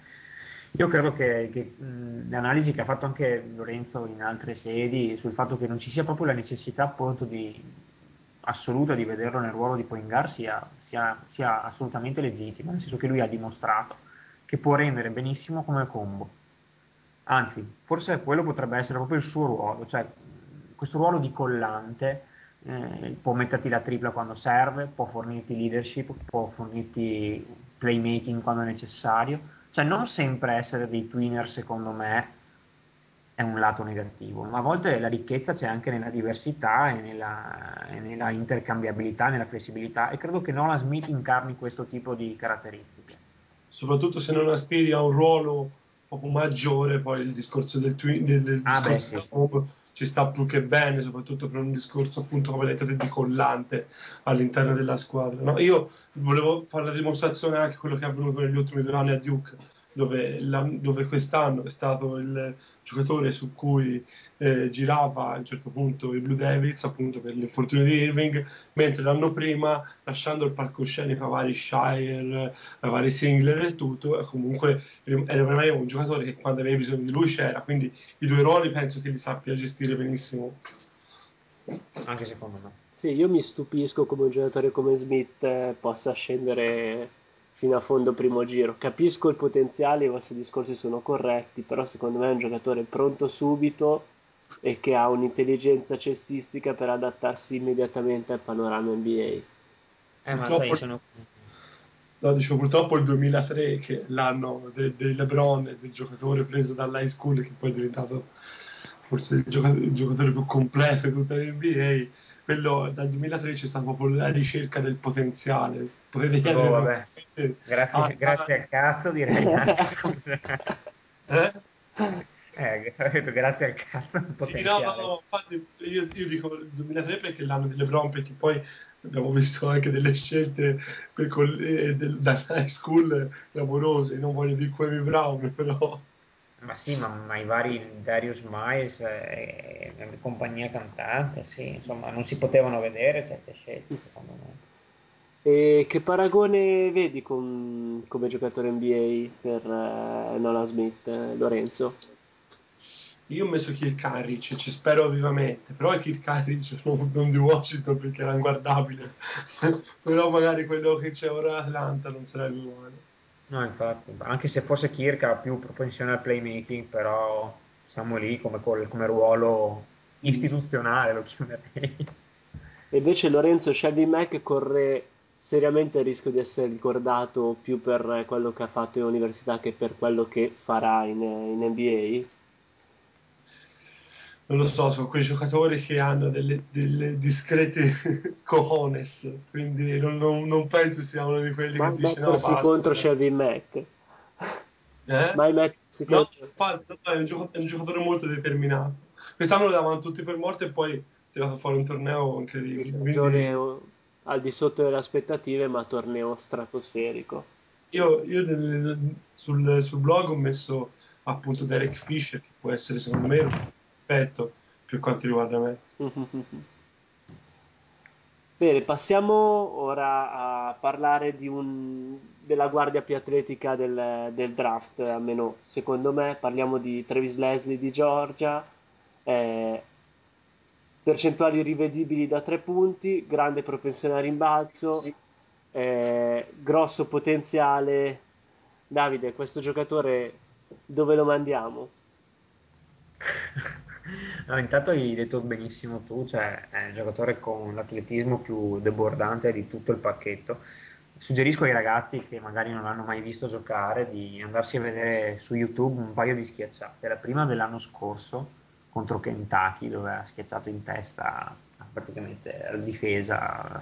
Io credo che, che mh, l'analisi che ha fatto anche Lorenzo in altre sedi sul fatto che non ci sia proprio la necessità appunto di, assoluta di vederlo nel ruolo di Poingar sia, sia, sia assolutamente legittima, nel senso che lui ha dimostrato che può rendere benissimo come combo. Anzi, forse quello potrebbe essere proprio il suo ruolo, cioè questo ruolo di collante eh, può metterti la tripla quando serve, può fornirti leadership, può fornirti playmaking quando è necessario. Cioè non sempre essere dei twinner secondo me è un lato negativo, ma a volte la ricchezza c'è anche nella diversità e nella, e nella intercambiabilità, nella flessibilità e credo che Nolan Smith incarni questo tipo di caratteristiche. Soprattutto se non aspiri a un ruolo maggiore, poi il discorso del, twin, del, del ah, discorso beh, sì ci sta più che bene, soprattutto per un discorso appunto come dettate di collante all'interno della squadra. No? Io volevo fare la dimostrazione anche quello che è avvenuto negli ultimi due anni a Duke dove, la, dove, quest'anno è stato il giocatore su cui eh, girava a un certo punto i Blue Devils appunto per l'infortunio di Irving mentre l'anno prima lasciando il palcoscenico a vari Shire a vari Singler e tutto comunque era veramente un giocatore che quando avevi bisogno di lui c'era quindi i due ruoli penso che li sappia gestire benissimo. Anche secondo me. Sì, io mi stupisco come un giocatore come Smith eh, possa scendere fino a fondo primo giro. Capisco il potenziale, i vostri discorsi sono corretti, però secondo me è un giocatore pronto subito e che ha un'intelligenza cestistica per adattarsi immediatamente al panorama NBA. Eh, ma Purtroppo- sai, sono... No, dicevo, purtroppo il 2003, che è l'anno del de LeBron, e del giocatore preso dall'high school, che poi è diventato forse il giocatore, il giocatore più completo di tutta l'NBA, quello dal 2003 c'è stata proprio la ricerca del potenziale. Potete Oh, chiedere vabbè. veramente- Grazie, Ah, grazie al cazzo direi eh? Eh, grazie al cazzo Sì, no, no, no, infatti io, io dico il 2003 perché è l'anno di LeBron, perché poi abbiamo visto anche delle scelte eh, del, dall'high school clamorose, non voglio dire Kwame Brown, però... Ma sì, ma, ma i vari Darius Miles e, e compagnia cantante, sì, insomma, non si potevano vedere certe scelte, secondo me. E che paragone vedi con- come giocatore NBA per eh, Nolan Smith, eh, Lorenzo? Io ho messo Kirk Heinrich, ci spero vivamente, però è Kirk Heinrich non, non di Washington perché era inguardabile, però magari quello che c'è ora Atlanta non sarebbe male. No, infatti, anche se forse Kirk ha più propensione al playmaking, però siamo lì come, come ruolo istituzionale, lo chiamerei. E invece Lorenzo Shelby Mack corre seriamente il rischio di essere ricordato più per quello che ha fatto in università che per quello che farà in, in NBA. Non lo so, sono quei giocatori che hanno delle, delle discrete cojones, quindi non, non- non penso sia uno di quelli Mai che dice no, basta. contro Shelby Mack. Eh? Mai mettersi No, contro... è un, gioco- è un giocatore molto determinato. Quest'anno lo davano tutti per morto e poi ha tirato fuori un torneo incredibile. stagione Quindi o- al di sotto delle aspettative, ma torneo stratosferico. io, io nel- sul, sul blog ho messo appunto Derek Fisher, che può essere secondo me perfetto per quanto riguarda me. Bene, passiamo ora a parlare di un- della guardia più atletica del, del draft, almeno secondo me. Parliamo di Travis Leslie di Georgia, eh, percentuali rivedibili da tre punti, grande propensione al rimbalzo, eh, grosso potenziale. Davide, questo giocatore dove lo mandiamo? No, intanto hai detto benissimo tu, cioè è un giocatore con l'atletismo più debordante di tutto il pacchetto. Suggerisco ai ragazzi che magari non l'hanno mai visto giocare di andarsi a vedere su YouTube un paio di schiacciate. La prima dell'anno scorso contro Kentucky, dove ha schiacciato in testa praticamente la difesa,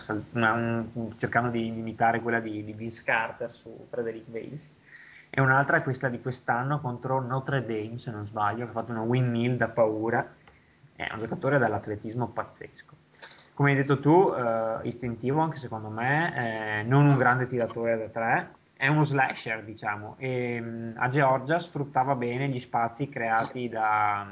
cercando di imitare quella di, di Vince Carter su Frederick Bales. E un'altra è questa di quest'anno contro Notre Dame, se non sbaglio, che ha fatto una windmill da paura. È un giocatore dall'atletismo pazzesco. Come hai detto tu, eh, istintivo anche secondo me, eh, non un grande tiratore da tre, è uno slasher, diciamo, e mh, a Georgia sfruttava bene gli spazi creati da,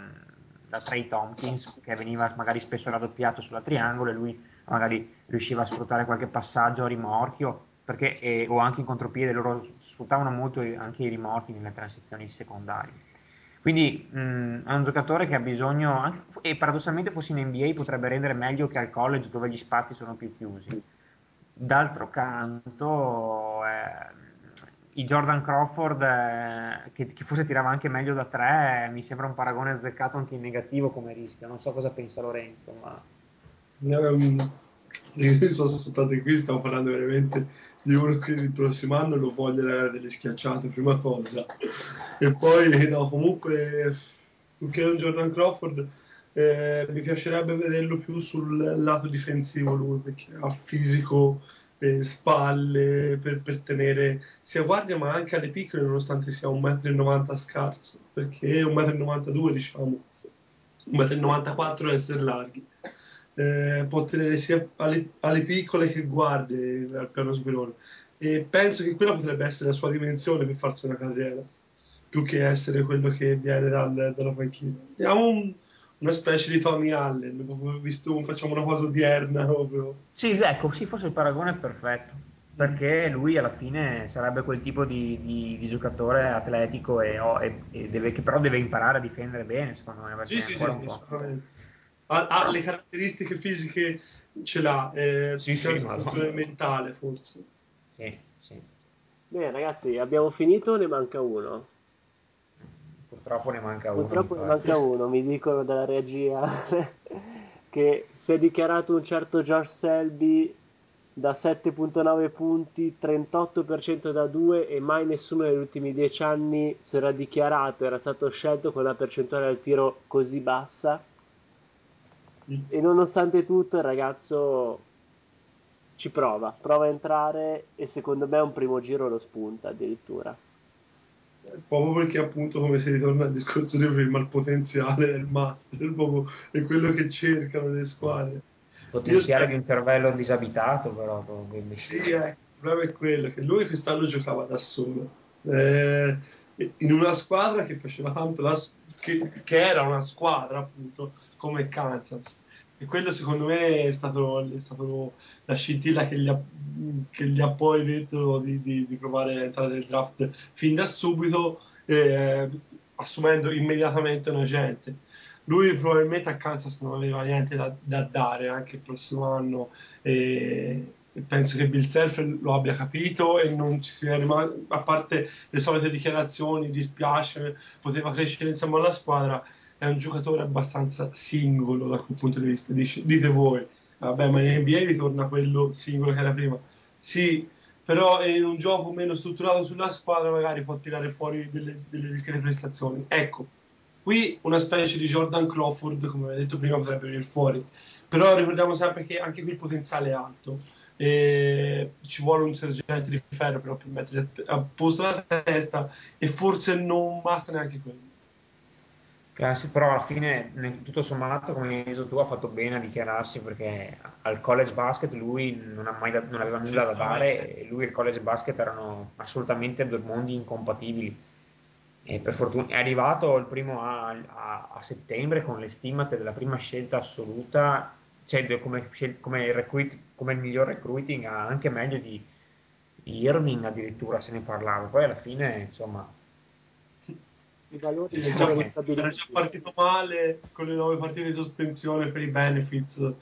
da Trey Tompkins, che veniva magari spesso raddoppiato sulla triangolo e lui magari riusciva a sfruttare qualche passaggio a rimorchio, perché, eh, o anche in contropiede, loro sfruttavano molto anche i rimorchi nelle transizioni secondarie. Quindi mh, è un giocatore che ha bisogno, anche- e paradossalmente forse in NBA potrebbe rendere meglio che al college dove gli spazi sono più chiusi. D'altro canto, eh, i Jordan Crawford, eh, che, che forse tirava anche meglio da tre, mi sembra un paragone azzeccato anche in negativo come rischio. Non so cosa pensa Lorenzo, ma Ehm, Io sono soltanto qui, stiamo parlando veramente di che il prossimo anno lo voglia dare delle schiacciate, prima cosa. E poi, no, comunque, che è un Jordan Crawford, eh, mi piacerebbe vederlo più sul lato difensivo lui, perché ha fisico, e spalle per, per tenere sia guardia ma anche alle piccole, nonostante sia 1,90 m scarso, perché è 1,92 m diciamo, 1,94 m essere larghi eh, può tenere sia alle, alle piccole che guardie al piano superiore. E penso che quella potrebbe essere la sua dimensione per farsi una carriera più che essere quello che viene dal- dalla panchina. Siamo un- una specie di Tony Allen visto, facciamo una cosa odierna proprio. Sì, ecco, sì, forse il paragone è perfetto, perché lui alla fine sarebbe quel tipo di, di- di giocatore atletico e, e- deve- che però deve imparare a difendere bene, secondo me, sì sì sì, sì, ha, ha le caratteristiche fisiche ce l'ha eh, Sì, più che sì, questione mentale forse Sì, sì. Bene, ragazzi, abbiamo finito, ne manca uno. Purtroppo ne manca uno. Purtroppo ne manca uno, mi dicono dalla regia che si è dichiarato un certo George Selby da 7.9 punti, 38% da 2 e mai nessuno negli ultimi 10 anni si era dichiarato, era stato scelto con una percentuale al tiro così bassa. E nonostante tutto il ragazzo ci prova, prova a entrare e secondo me un primo giro lo spunta addirittura. Proprio perché appunto come si ritorna al discorso di prima, il potenziale è il master, proprio è quello che cercano le squadre. Potenziale di un cervello disabitato, però. quindi- Sì, eh, il problema è quello, che lui quest'anno giocava da solo, eh, in una squadra che faceva tanto, la, che, che era una squadra appunto come Kansas. E quello secondo me è stato, è stato la scintilla che gli ha, che gli ha poi detto di, di- di provare a entrare nel draft fin da subito, eh, assumendo immediatamente un agente. Lui probabilmente a Kansas non aveva niente da, da dare anche il prossimo anno e e penso che Bill Self lo abbia capito e non ci sia rimasto, a parte le solite dichiarazioni, dispiace, poteva crescere insieme alla squadra, è un giocatore abbastanza singolo da quel punto di vista, Dice- dite voi, vabbè ma in NBA ritorna quello singolo che era prima, sì, però in un gioco meno strutturato sulla squadra magari può tirare fuori delle, delle discrete prestazioni. Ecco, qui una specie di Jordan Crawford, come avevo detto prima, potrebbe venire fuori, però ricordiamo sempre che anche qui il potenziale è alto e ci vuole un sergente di ferro però per mettere a posto la testa e forse non basta neanche quello. Sì, però alla fine, ne- tutto sommato, come hai detto tu, ha fatto bene a dichiararsi perché al college basket lui non, ha mai da- non aveva nulla da dare e lui e il college basket erano assolutamente due mondi incompatibili. E per fortuna è arrivato il primo a, a- a settembre con le stimate della prima scelta assoluta, cioè come, come il recruit- come il miglior recruiting, anche meglio di, di Irving addirittura se ne parlava. Poi alla fine, insomma, I valori Sì, si è sono già, era già partito male con le nuove partite di sospensione per i benefits,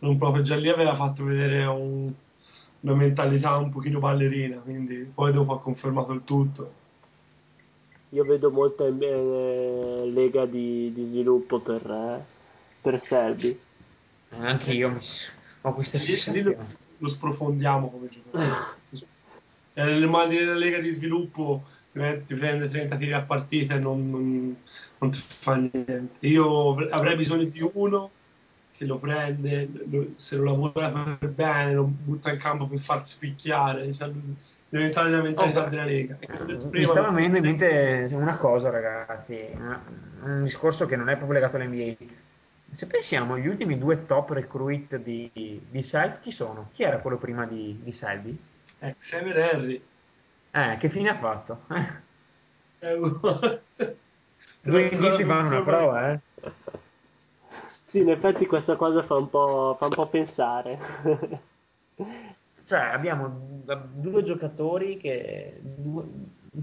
non proprio già lì aveva fatto vedere un- una mentalità un pochino ballerina, quindi poi dopo ha confermato il tutto. Io vedo molta eh, lega di, di sviluppo per, eh, per Selby. anche io mi ho questa lì lo, sensazione. lo sprofondiamo come giocatore. È nelle mani della Lega di sviluppo ti pre- ti prende 30 tiri a partita e non, non- non ti fa niente. Io avre- avrei bisogno di uno che lo prende, lo- se lo lavora per bene, lo butta in campo per farsi picchiare, cioè, deve entrare nella mentalità Oh, della Lega. E ho detto Mi prima, stava venendo in mente una cosa, ragazzi, una- un discorso che non è proprio legato all'NBA. Se pensiamo agli ultimi due top recruit di, di Self, chi sono? Chi era quello prima di, di Selby? eh, Xavier Henry Eh, che fine ha fatto? uno- Due inizi fanno una prova, eh? Sì, in effetti questa cosa fa un po', fa un po' pensare. Cioè, abbiamo due giocatori che, due-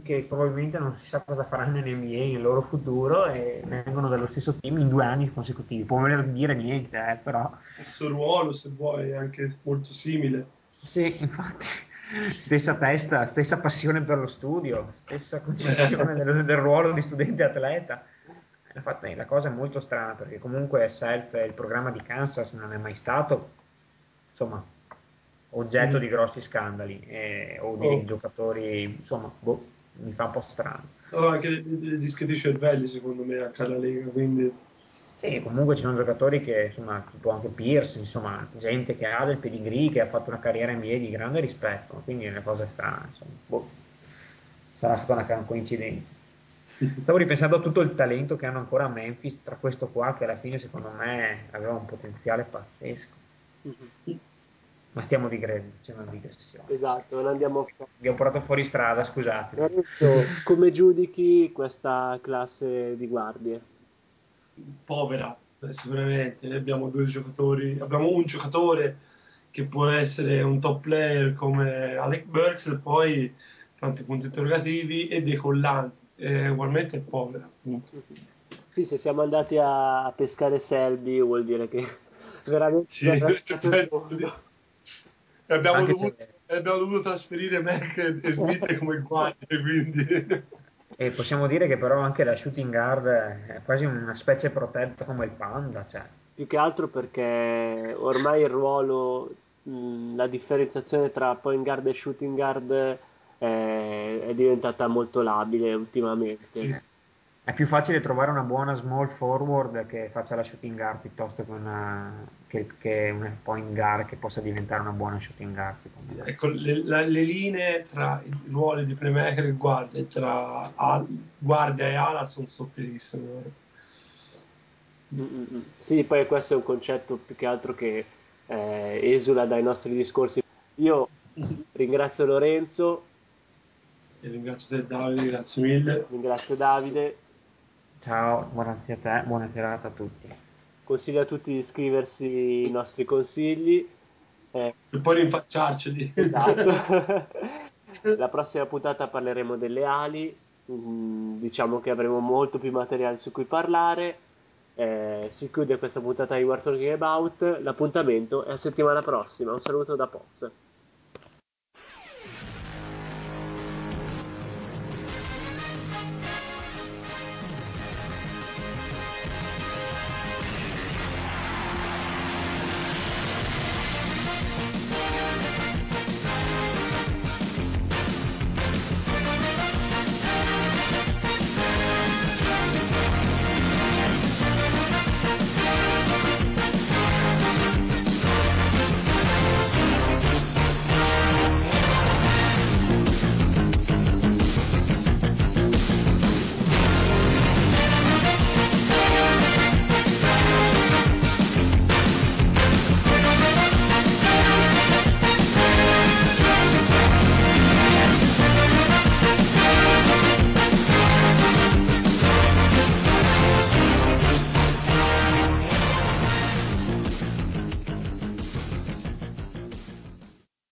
che probabilmente non si sa cosa faranno in NBA nel loro futuro e vengono dallo stesso team in due anni consecutivi. Può voler dire niente, eh, però stesso ruolo, se vuoi, anche molto simile. sì, infatti, stessa testa, stessa passione per lo studio, stessa concezione del, del ruolo di studente atleta. Infatti, la cosa è molto strana perché comunque Self, il programma di Kansas, non è mai stato, insomma, oggetto di grossi scandali e- o di Oh. giocatori, insomma, boh, mi fa un po' strano. Sono anche dei, dei dischi di cervelli, secondo me, anche alla Lega, quindi Sì, comunque ci sono giocatori che, insomma, tipo anche Pierce, insomma, gente che ha del pedigree, che ha fatto una carriera in NBA di grande rispetto, quindi è una cosa strana, insomma, boh. sarà stata una coincidenza. Stavo ripensando a tutto il talento che hanno ancora a Memphis, tra questo qua che alla fine secondo me aveva un potenziale pazzesco. Ma stiamo digressando, c'è una digressione. Esatto, non andiamo a Vi ho portato fuori strada, scusate. Come giudichi questa classe di guardie? Povera, eh, sicuramente. Abbiamo due giocatori, abbiamo un giocatore che può essere un top player come Alec Burks, e poi tanti punti interrogativi e dei collanti. E ugualmente è povera, appunto. Sì, se siamo andati a, pescare Selby vuol dire che veramente Sì, E abbiamo dovuto se abbiamo dovuto trasferire Mac e Smith come guardie, quindi... E possiamo dire che però anche la shooting guard è quasi una specie protetta come il panda, cioè. Più che altro perché ormai il ruolo, mh, la differenziazione tra point guard e shooting guard è, è diventata molto labile ultimamente. Sì. È più facile trovare una buona small forward che faccia la shooting guard piuttosto che una, che, che una point guard che possa diventare una buona shooting guard, me. Ecco, le, la- le linee tra i ruoli di playmaker e guardia, tra al- guardia e ala sono sottilissime. Mm, mm, mm. Sì, poi questo è un concetto più che altro che eh, esula dai nostri discorsi. Io ringrazio Lorenzo, E ringrazio te Davide, grazie mille. ringrazio Davide, Ciao, buonasera a te, buona serata a tutti. Consiglio a tutti di iscriversi ai nostri consigli. Eh, E poi rinfacciarceli. Esatto. La prossima puntata parleremo delle ali, mm, diciamo che avremo molto più materiale su cui parlare. Eh, si chiude questa puntata di War Talking About. L'appuntamento è a settimana prossima. Un saluto da Poz.